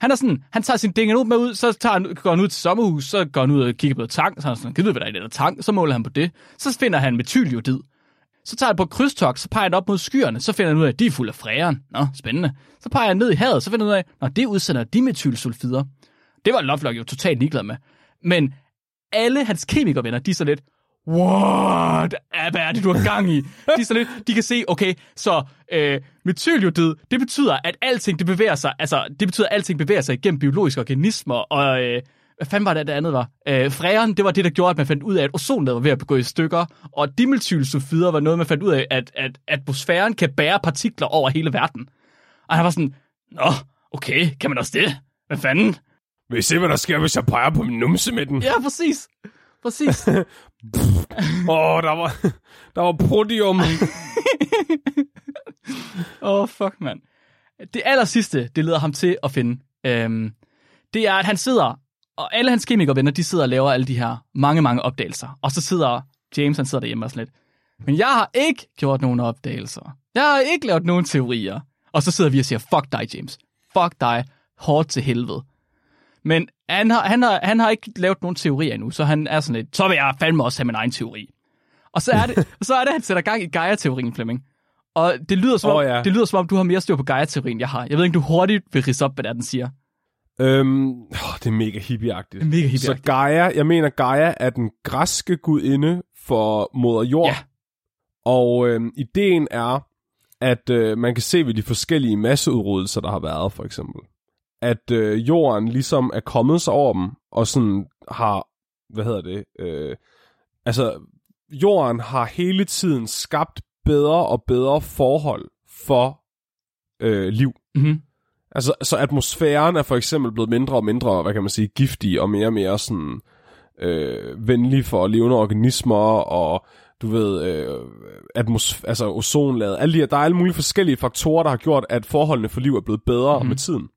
Han er sådan, han tager sin dingenot med ud, så tager han, går han ud til sommerhus, så går han ud og kigger på noget tang, så er han sådan, gider hvad der er i den der tang, så måler han på det. Så finder han metyljodid. Så tager han på krydstogt, så peger han op mod skyerne, så finder han ud af, at de er fulde af fræren. Nå, spændende. Så peger han ned i havet, så finder han ud af, når det udsender dimetylsulfider. Det var Lovelock jo totalt ligeglad med. Men alle hans kemikervenner, de er så lidt, what? Hvad er det, du har gang i? De er så lidt, de kan se, okay, så øh, metyljodid, det betyder, at alting det bevæger sig, altså det betyder, at alting bevæger sig igennem biologiske organismer, og øh, hvad fanden var det, det andet var? Øh, fræren, det var det, der gjorde, at man fandt ud af, at ozonlaget var ved at begå i stykker, og dimethylsulfider var noget, man fandt ud af, at, at atmosfæren kan bære partikler over hele verden. Og han var sådan, nå, okay, kan man også det? Hvad fanden? Vil I se, hvad der sker, hvis jeg peger på min numse med den? Ja, præcis. Præcis. oh, der var, der var prodium. Åh, oh, fuck, mand. Det aller sidste, det leder ham til at finde, øhm, det er, at han sidder, og alle hans kemikervenner, de sidder og laver alle de her mange, mange opdagelser. Og så sidder James, han sidder derhjemme og sådan lidt. Men jeg har ikke gjort nogen opdagelser. Jeg har ikke lavet nogen teorier. Og så sidder vi og siger, fuck dig, James. Fuck dig. Hårdt til helvede. Men han har, han, har, han har ikke lavet nogen teorier endnu, så han er sådan lidt, så vil jeg fandme også have min egen teori. Og så er det, så er det han sætter gang i Gaia-teorien, Flemming. Og det lyder, som om, Åh, ja. det lyder som om, du har mere styr på Gaia-teorien, jeg har. Jeg ved ikke, du hurtigt vil ridse op, hvad det er, den siger. øhm, oh, det er mega hippieagtigt. Mega Så hippieagtigt. Gaia, jeg mener Gaia er den græske gudinde for moder jord. Ja. Og øhm, ideen er, at øh, man kan se ved de forskellige masseudryddelser, der har været, for eksempel, at øh, jorden ligesom er kommet sig over dem, og sådan har, hvad hedder det, øh, altså jorden har hele tiden skabt bedre og bedre forhold for øh, liv. Mm-hmm. Altså, så atmosfæren er for eksempel blevet mindre og mindre, hvad kan man sige, giftig og mere og mere sådan øh, venlig for levende organismer og du ved, øh, atmos- altså ozonlaget, alle de der er alle mulige forskellige faktorer, der har gjort, at forholdene for liv er blevet bedre Mhm. mm. med tiden.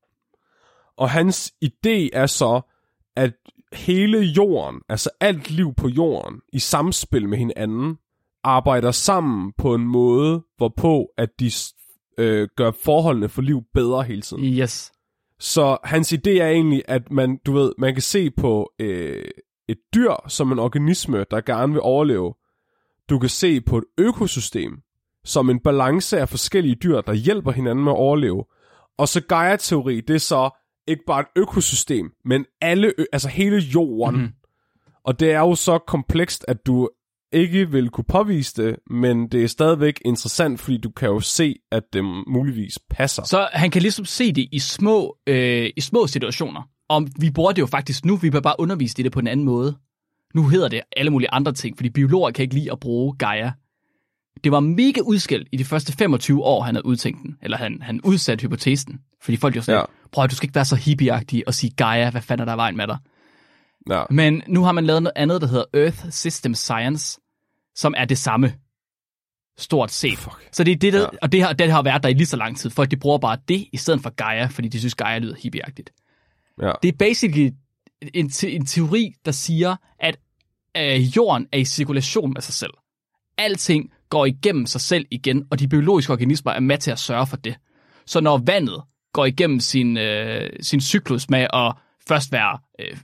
Og hans idé er så, at hele jorden, altså alt liv på jorden, i samspil med hinanden, arbejder sammen på en måde, hvorpå at de øh, gør forholdene for liv bedre hele tiden. Yes. Så hans idé er egentlig, at man, du ved, man kan se på øh, et dyr som en organisme, der gerne vil overleve. Du kan se på et økosystem som en balance af forskellige dyr, der hjælper hinanden med at overleve. Og så Gaia-teori, det er så ikke bare et økosystem, men alle, altså hele jorden. Mm-hmm. Og det er jo så komplekst, at du ikke vil kunne påvise det, men det er stadigvæk interessant, fordi du kan jo se, at det muligvis passer. Så han kan ligesom se det i små, øh, i små situationer. Og vi bruger det jo faktisk nu, vi bliver bare undervist i det på en anden måde. Nu hedder det alle mulige andre ting, fordi biologer kan ikke lide at bruge Gaia. Det var mega udskilt i de første 25 år, han havde udtænkt den. Eller han, han udsatte hypotesen. Fordi folk jo sådan, Ja. prøv at du skal ikke være så hippieagtig og sige Gaia, hvad fanden er der vejen med dig? Ja. Men nu har man lavet noget andet, der hedder Earth System Science, som er det samme. Stort set. Fuck. Så det er det, der, ja. og det har, det har været der i lige så lang tid. Folk de bruger bare det i stedet for Gaia, fordi de synes, Gaia lyder hippieagtigt. Ja. Det er basically en, te- en teori, der siger, at øh, jorden er i cirkulation med sig selv. Alting går igennem sig selv igen, og de biologiske organismer er med til at sørge for det. Så når vandet går igennem sin, øh, sin cyklus med at først være øh,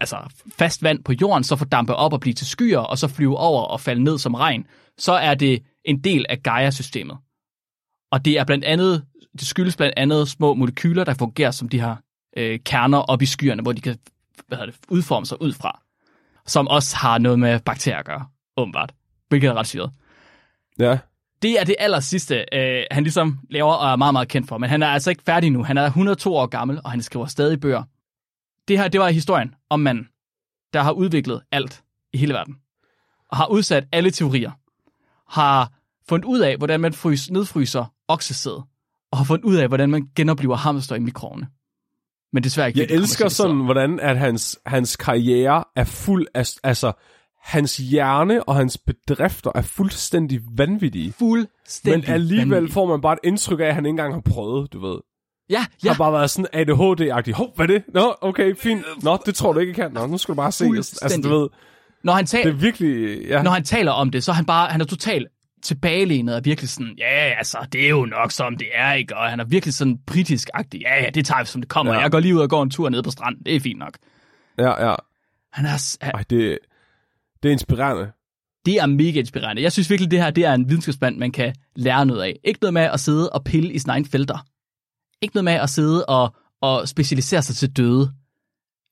altså fast vand på jorden, så fordampe op og blive til skyer, og så flyve over og falde ned som regn, så er det en del af Gaia-systemet. Og det er blandt andet, det skyldes blandt andet små molekyler, der fungerer som de her øh, kerner op i skyerne, hvor de kan hvad hedder det, udforme sig ud fra. Som også har noget med bakterier at gøre, åbenbart. Hvilket er ret syret. Ja. Det er det aller sidste, øh, han ligesom laver og er meget, meget kendt for. Men han er altså ikke færdig nu. Han er 102 år gammel, og han skriver stadig bøger. Det her, det var historien om manden, der har udviklet alt i hele verden. Og har udsat alle teorier. Har fundet ud af, hvordan man frys, nedfryser oksesæd. Og har fundet ud af, hvordan man genoplever hamster i mikroovne. Men desværre ikke Jeg elsker sådan, hvordan at hans, hans karriere er fuld af, altså, hans hjerne og hans bedrifter er fuldstændig vanvittige. Fuldstændig Men alligevel vanvittigt. får man bare et indtryk af, at han ikke engang har prøvet, du ved. Ja, Ja. Har bare været sådan ADHD-agtig. Hov, hvad er det? Nå, okay, fint. Nå, det tror du ikke, jeg kan. Nå, nu skal du bare se. Altså, du ved, Når han, tal- det er virkelig... Ja. når han taler om det, så er han bare, han er totalt tilbagelænet og virkelig sådan, ja, altså, det er jo nok som det er, ikke? Og han er virkelig sådan britisk-agtig, ja, ja, det tager vi som det kommer. Ja. Jeg går lige ud og går en tur ned på stranden, det er fint nok. Ja, ja. Han er, han- Ej, det, det er inspirerende. det er mega inspirerende. Jeg synes virkelig, det her det er en videnskabsmand, man kan lære noget af. Ikke noget med at sidde og pille i sine egne felter. Ikke noget med at sidde og, og specialisere sig til døde.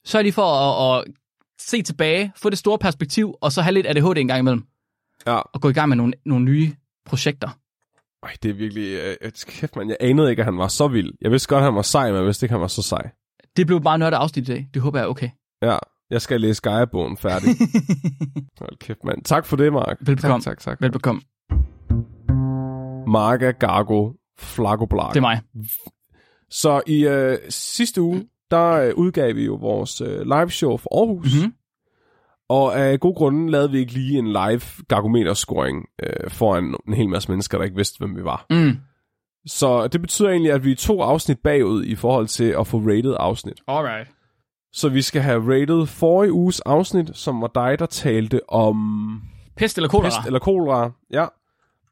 Sørg lige for at, at se tilbage, få det store perspektiv, og så have lidt ADHD en gang imellem. Ja. Og gå i gang med nogle, nogle nye projekter. Ej, det er virkelig... Øh, kæft, man. Jeg anede ikke, at han var så vild. Jeg vidste godt, at han var sej, men jeg vidste ikke, at han var så sej. Det blev bare nørdet afsnit i dag. Det håber jeg er okay. Ja, jeg skal læse Gaia-bogen færdig. Hold kæft, mand. Tak for det, Mark. Velbekomme. Tak, tak, tak. Velbekomme. Marga Gargo Flagoblag. Det er mig. Så i øh, sidste uge, der øh, udgav vi jo vores øh, live show for Aarhus. Mhm. Og af gode grunde lavede vi ikke lige en live gargometerscoring øh, foran en hel masse mennesker, der ikke vidste, hvem vi var. Mm. Så det betyder egentlig, at vi er to afsnit bagud i forhold til at få rated afsnit. Alright. Så vi skal have rated forrige uges afsnit, som var dig, der talte om Pest eller kolera? pest eller kolera. Ja.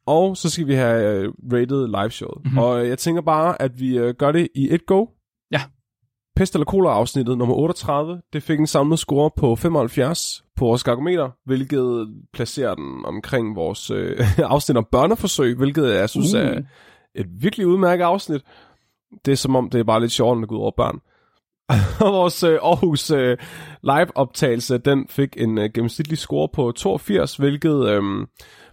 Og så skal vi have uh, rated live showet. Mm-hmm. Og øh, jeg tænker bare, at vi uh, gør det i et go. Ja. Pest eller kolera afsnittet nummer 38, det fik en samlet score på 75 på vores gargometer, hvilket placerer den omkring vores øh, afsnit om børneforsøg, hvilket jeg synes Uh. er et virkelig udmærket afsnit. Det er som om, det er bare lidt sjovt, når det går ud over børn. Og vores øh, Aarhus øh, live-optagelse, den fik en øh, gennemsnitlig score på 82, hvilket øh,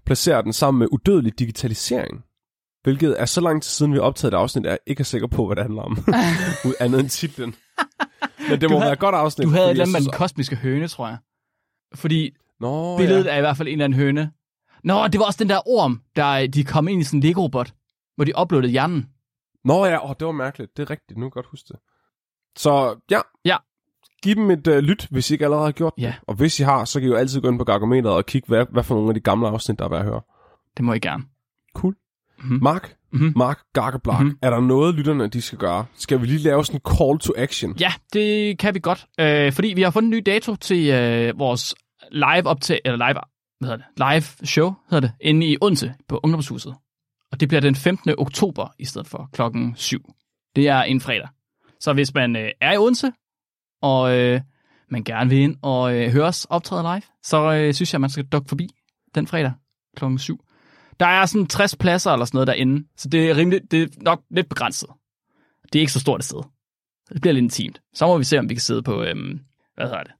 placerer den sammen med udødelig digitalisering. Hvilket er så lang tid siden, vi har optaget et afsnit, at jeg ikke er sikker på, hvad det handler om. Ud andet end titlen. Men det må havde- være et godt afsnit. Du havde et eller andet med den kosmiske høne, tror jeg. Fordi Nå, billedet ja. er i hvert fald en eller anden høne. Nå, det var også den der orm, der de kom ind i sådan en Lego-robot, hvor de uploadede hjernen. Nå ja, oh, det var mærkeligt. Det er rigtigt, nu kan jeg godt huske det. Så ja, Ja. giv dem et uh, lyt, hvis I ikke allerede har gjort det. Ja. Og hvis I har, så kan I jo altid gå ind på Gargometeret og kigge, hvad, hvad for nogle af de gamle afsnit, der er værd at høre. Det må I gerne. Cool. Mhm. Mark, Mhm. Mark Gargeblag, Mhm. mm-hmm. er der noget, lytterne de skal gøre? Skal vi lige lave sådan en call to action? Ja, det kan vi godt. Øh, fordi vi har fundet en ny dato til øh, vores live optag, eller live, hvad hedder det, live show, hedder det, inde i Odense på Ungdomshuset. Og det bliver den 15. oktober i stedet for klokken 7. Det er en fredag. Så hvis man øh, er i Odense, og øh, man gerne vil ind og øh, høre os optræde live, så øh, synes jeg, man skal dukke forbi den fredag klokken 7. Der er sådan 60 pladser eller sådan noget derinde, så det er, rimelig, det er nok lidt begrænset. Det er ikke så stort et sted. Det bliver lidt intimt. Så må vi se, om vi kan sidde på, øhm, hvad hedder det?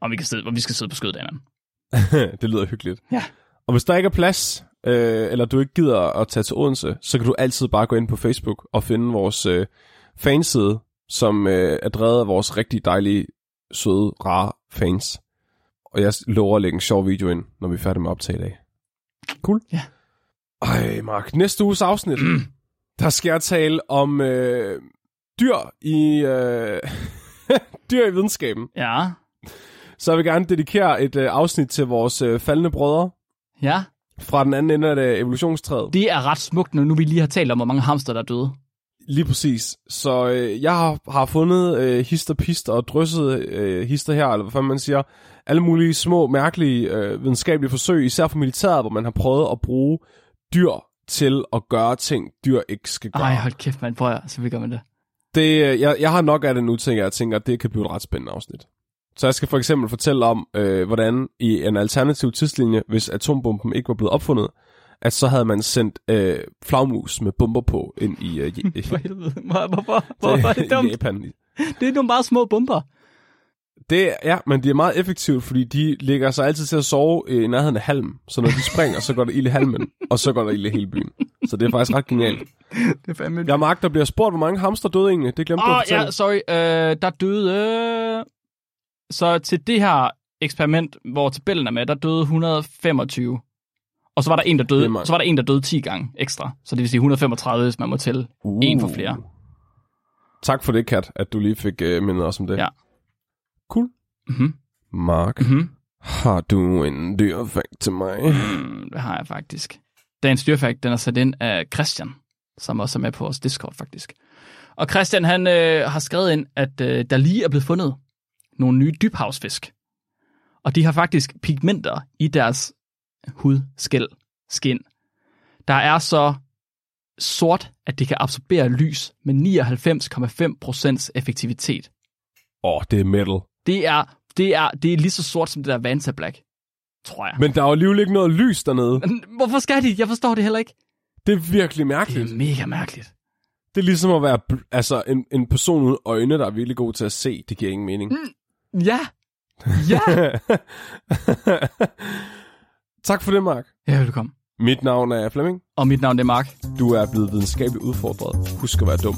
Om vi, kan sidde, om vi skal sidde på hinanden. det lyder hyggeligt. Ja. Og hvis der ikke er plads, øh, eller du ikke gider at tage til Odense, så kan du altid bare gå ind på Facebook og finde vores øh, fanside, som øh, er drevet af vores rigtig dejlige, søde, rare fans. Og jeg lover at lægge en sjov video ind, når vi er færdige med at optage i dag. Cool. Ja. Ej, Mark. Næste uges afsnit, der skal jeg tale om øh, dyr i øh, dyr i videnskaben. Ja. Så jeg vil gerne dedikere et øh, afsnit til vores øh, faldende brødre Ja. fra den anden ende af det evolutionstræet. Det er ret smukt, når nu vi lige har talt om, hvor mange hamster, der er døde. Lige præcis. Så øh, jeg har, har fundet øh, hister, pister og drysset øh, hister her, eller hvad man siger, alle mulige små, mærkelige øh, videnskabelige forsøg, især for militæret, hvor man har prøvet at bruge dyr til at gøre ting, dyr ikke skal gøre. Ej, hold kæft, man. Prøv at, så vi gør man det. Det, øh, jeg, jeg har nok af det nu, tænker jeg, jeg tænker, at det kan blive et ret spændende afsnit. Så jeg skal for eksempel fortælle om, øh, hvordan i en alternativ tidslinje, hvis atombomben ikke var blevet opfundet, at så havde man sendt øh, flagmus med bomber på ind i, øh, i, For helvede. Hvor- Hvorfor? Hvorfor er det dumt? Japan. Det er nogle bare små bomber. Det, ja, men det er meget effektivt, fordi de ligger sig altid til at sove i nærheden af halm. Så når de springer, så går der ild i halmen, og så går der ild i hele byen. Så det er faktisk ret genialt. Det er fandme... Jeg Mark, der bliver spurgt, hvor mange hamster døde egentlig. Det glemte du Åh, at oh, fortælle. ja, sorry. Øh, der døde... Øh... Så til det her eksperiment, hvor tabellen er med, der døde 125. Og så var der en, der er døde, så var der en, der døde 10 gange ekstra. Så det vil sige 135, hvis man må tælle uh. en for flere. Tak for det, Kat, at du lige fik øh, mindet os om det. Ja. Cool. Mhm. Mark, Mhm. har du en dyr fact til mig? Mm, det har jeg faktisk. Dagens dyrfakt, den er sat ind af Christian, som også er med på vores Discord faktisk. Og Christian, han øh, har skrevet ind, at øh, der lige er blevet fundet nogle nye dybhavsfisk. Og de har faktisk pigmenter i deres hud, skæl, skin. Der er så sort, at det kan absorbere lys med 99,5% effektivitet. Åh, oh, det er metal. Det er, det, er, det er lige så sort som det der Vanta Black, tror jeg. Men der er jo alligevel ikke noget lys dernede. Hvorfor skal de? Jeg forstår det heller ikke. Det er virkelig Det mærkeligt. er mega mærkeligt. Det er ligesom at være altså, en, en person uden øjne, der er virkelig god til at se. Det giver ingen mening. Ja. Ja. tak for det, Mark. ja, velkommen. Mit navn er Flemming. Og mit navn er Mark. Du er blevet videnskabeligt udfordret. Husk at være dum.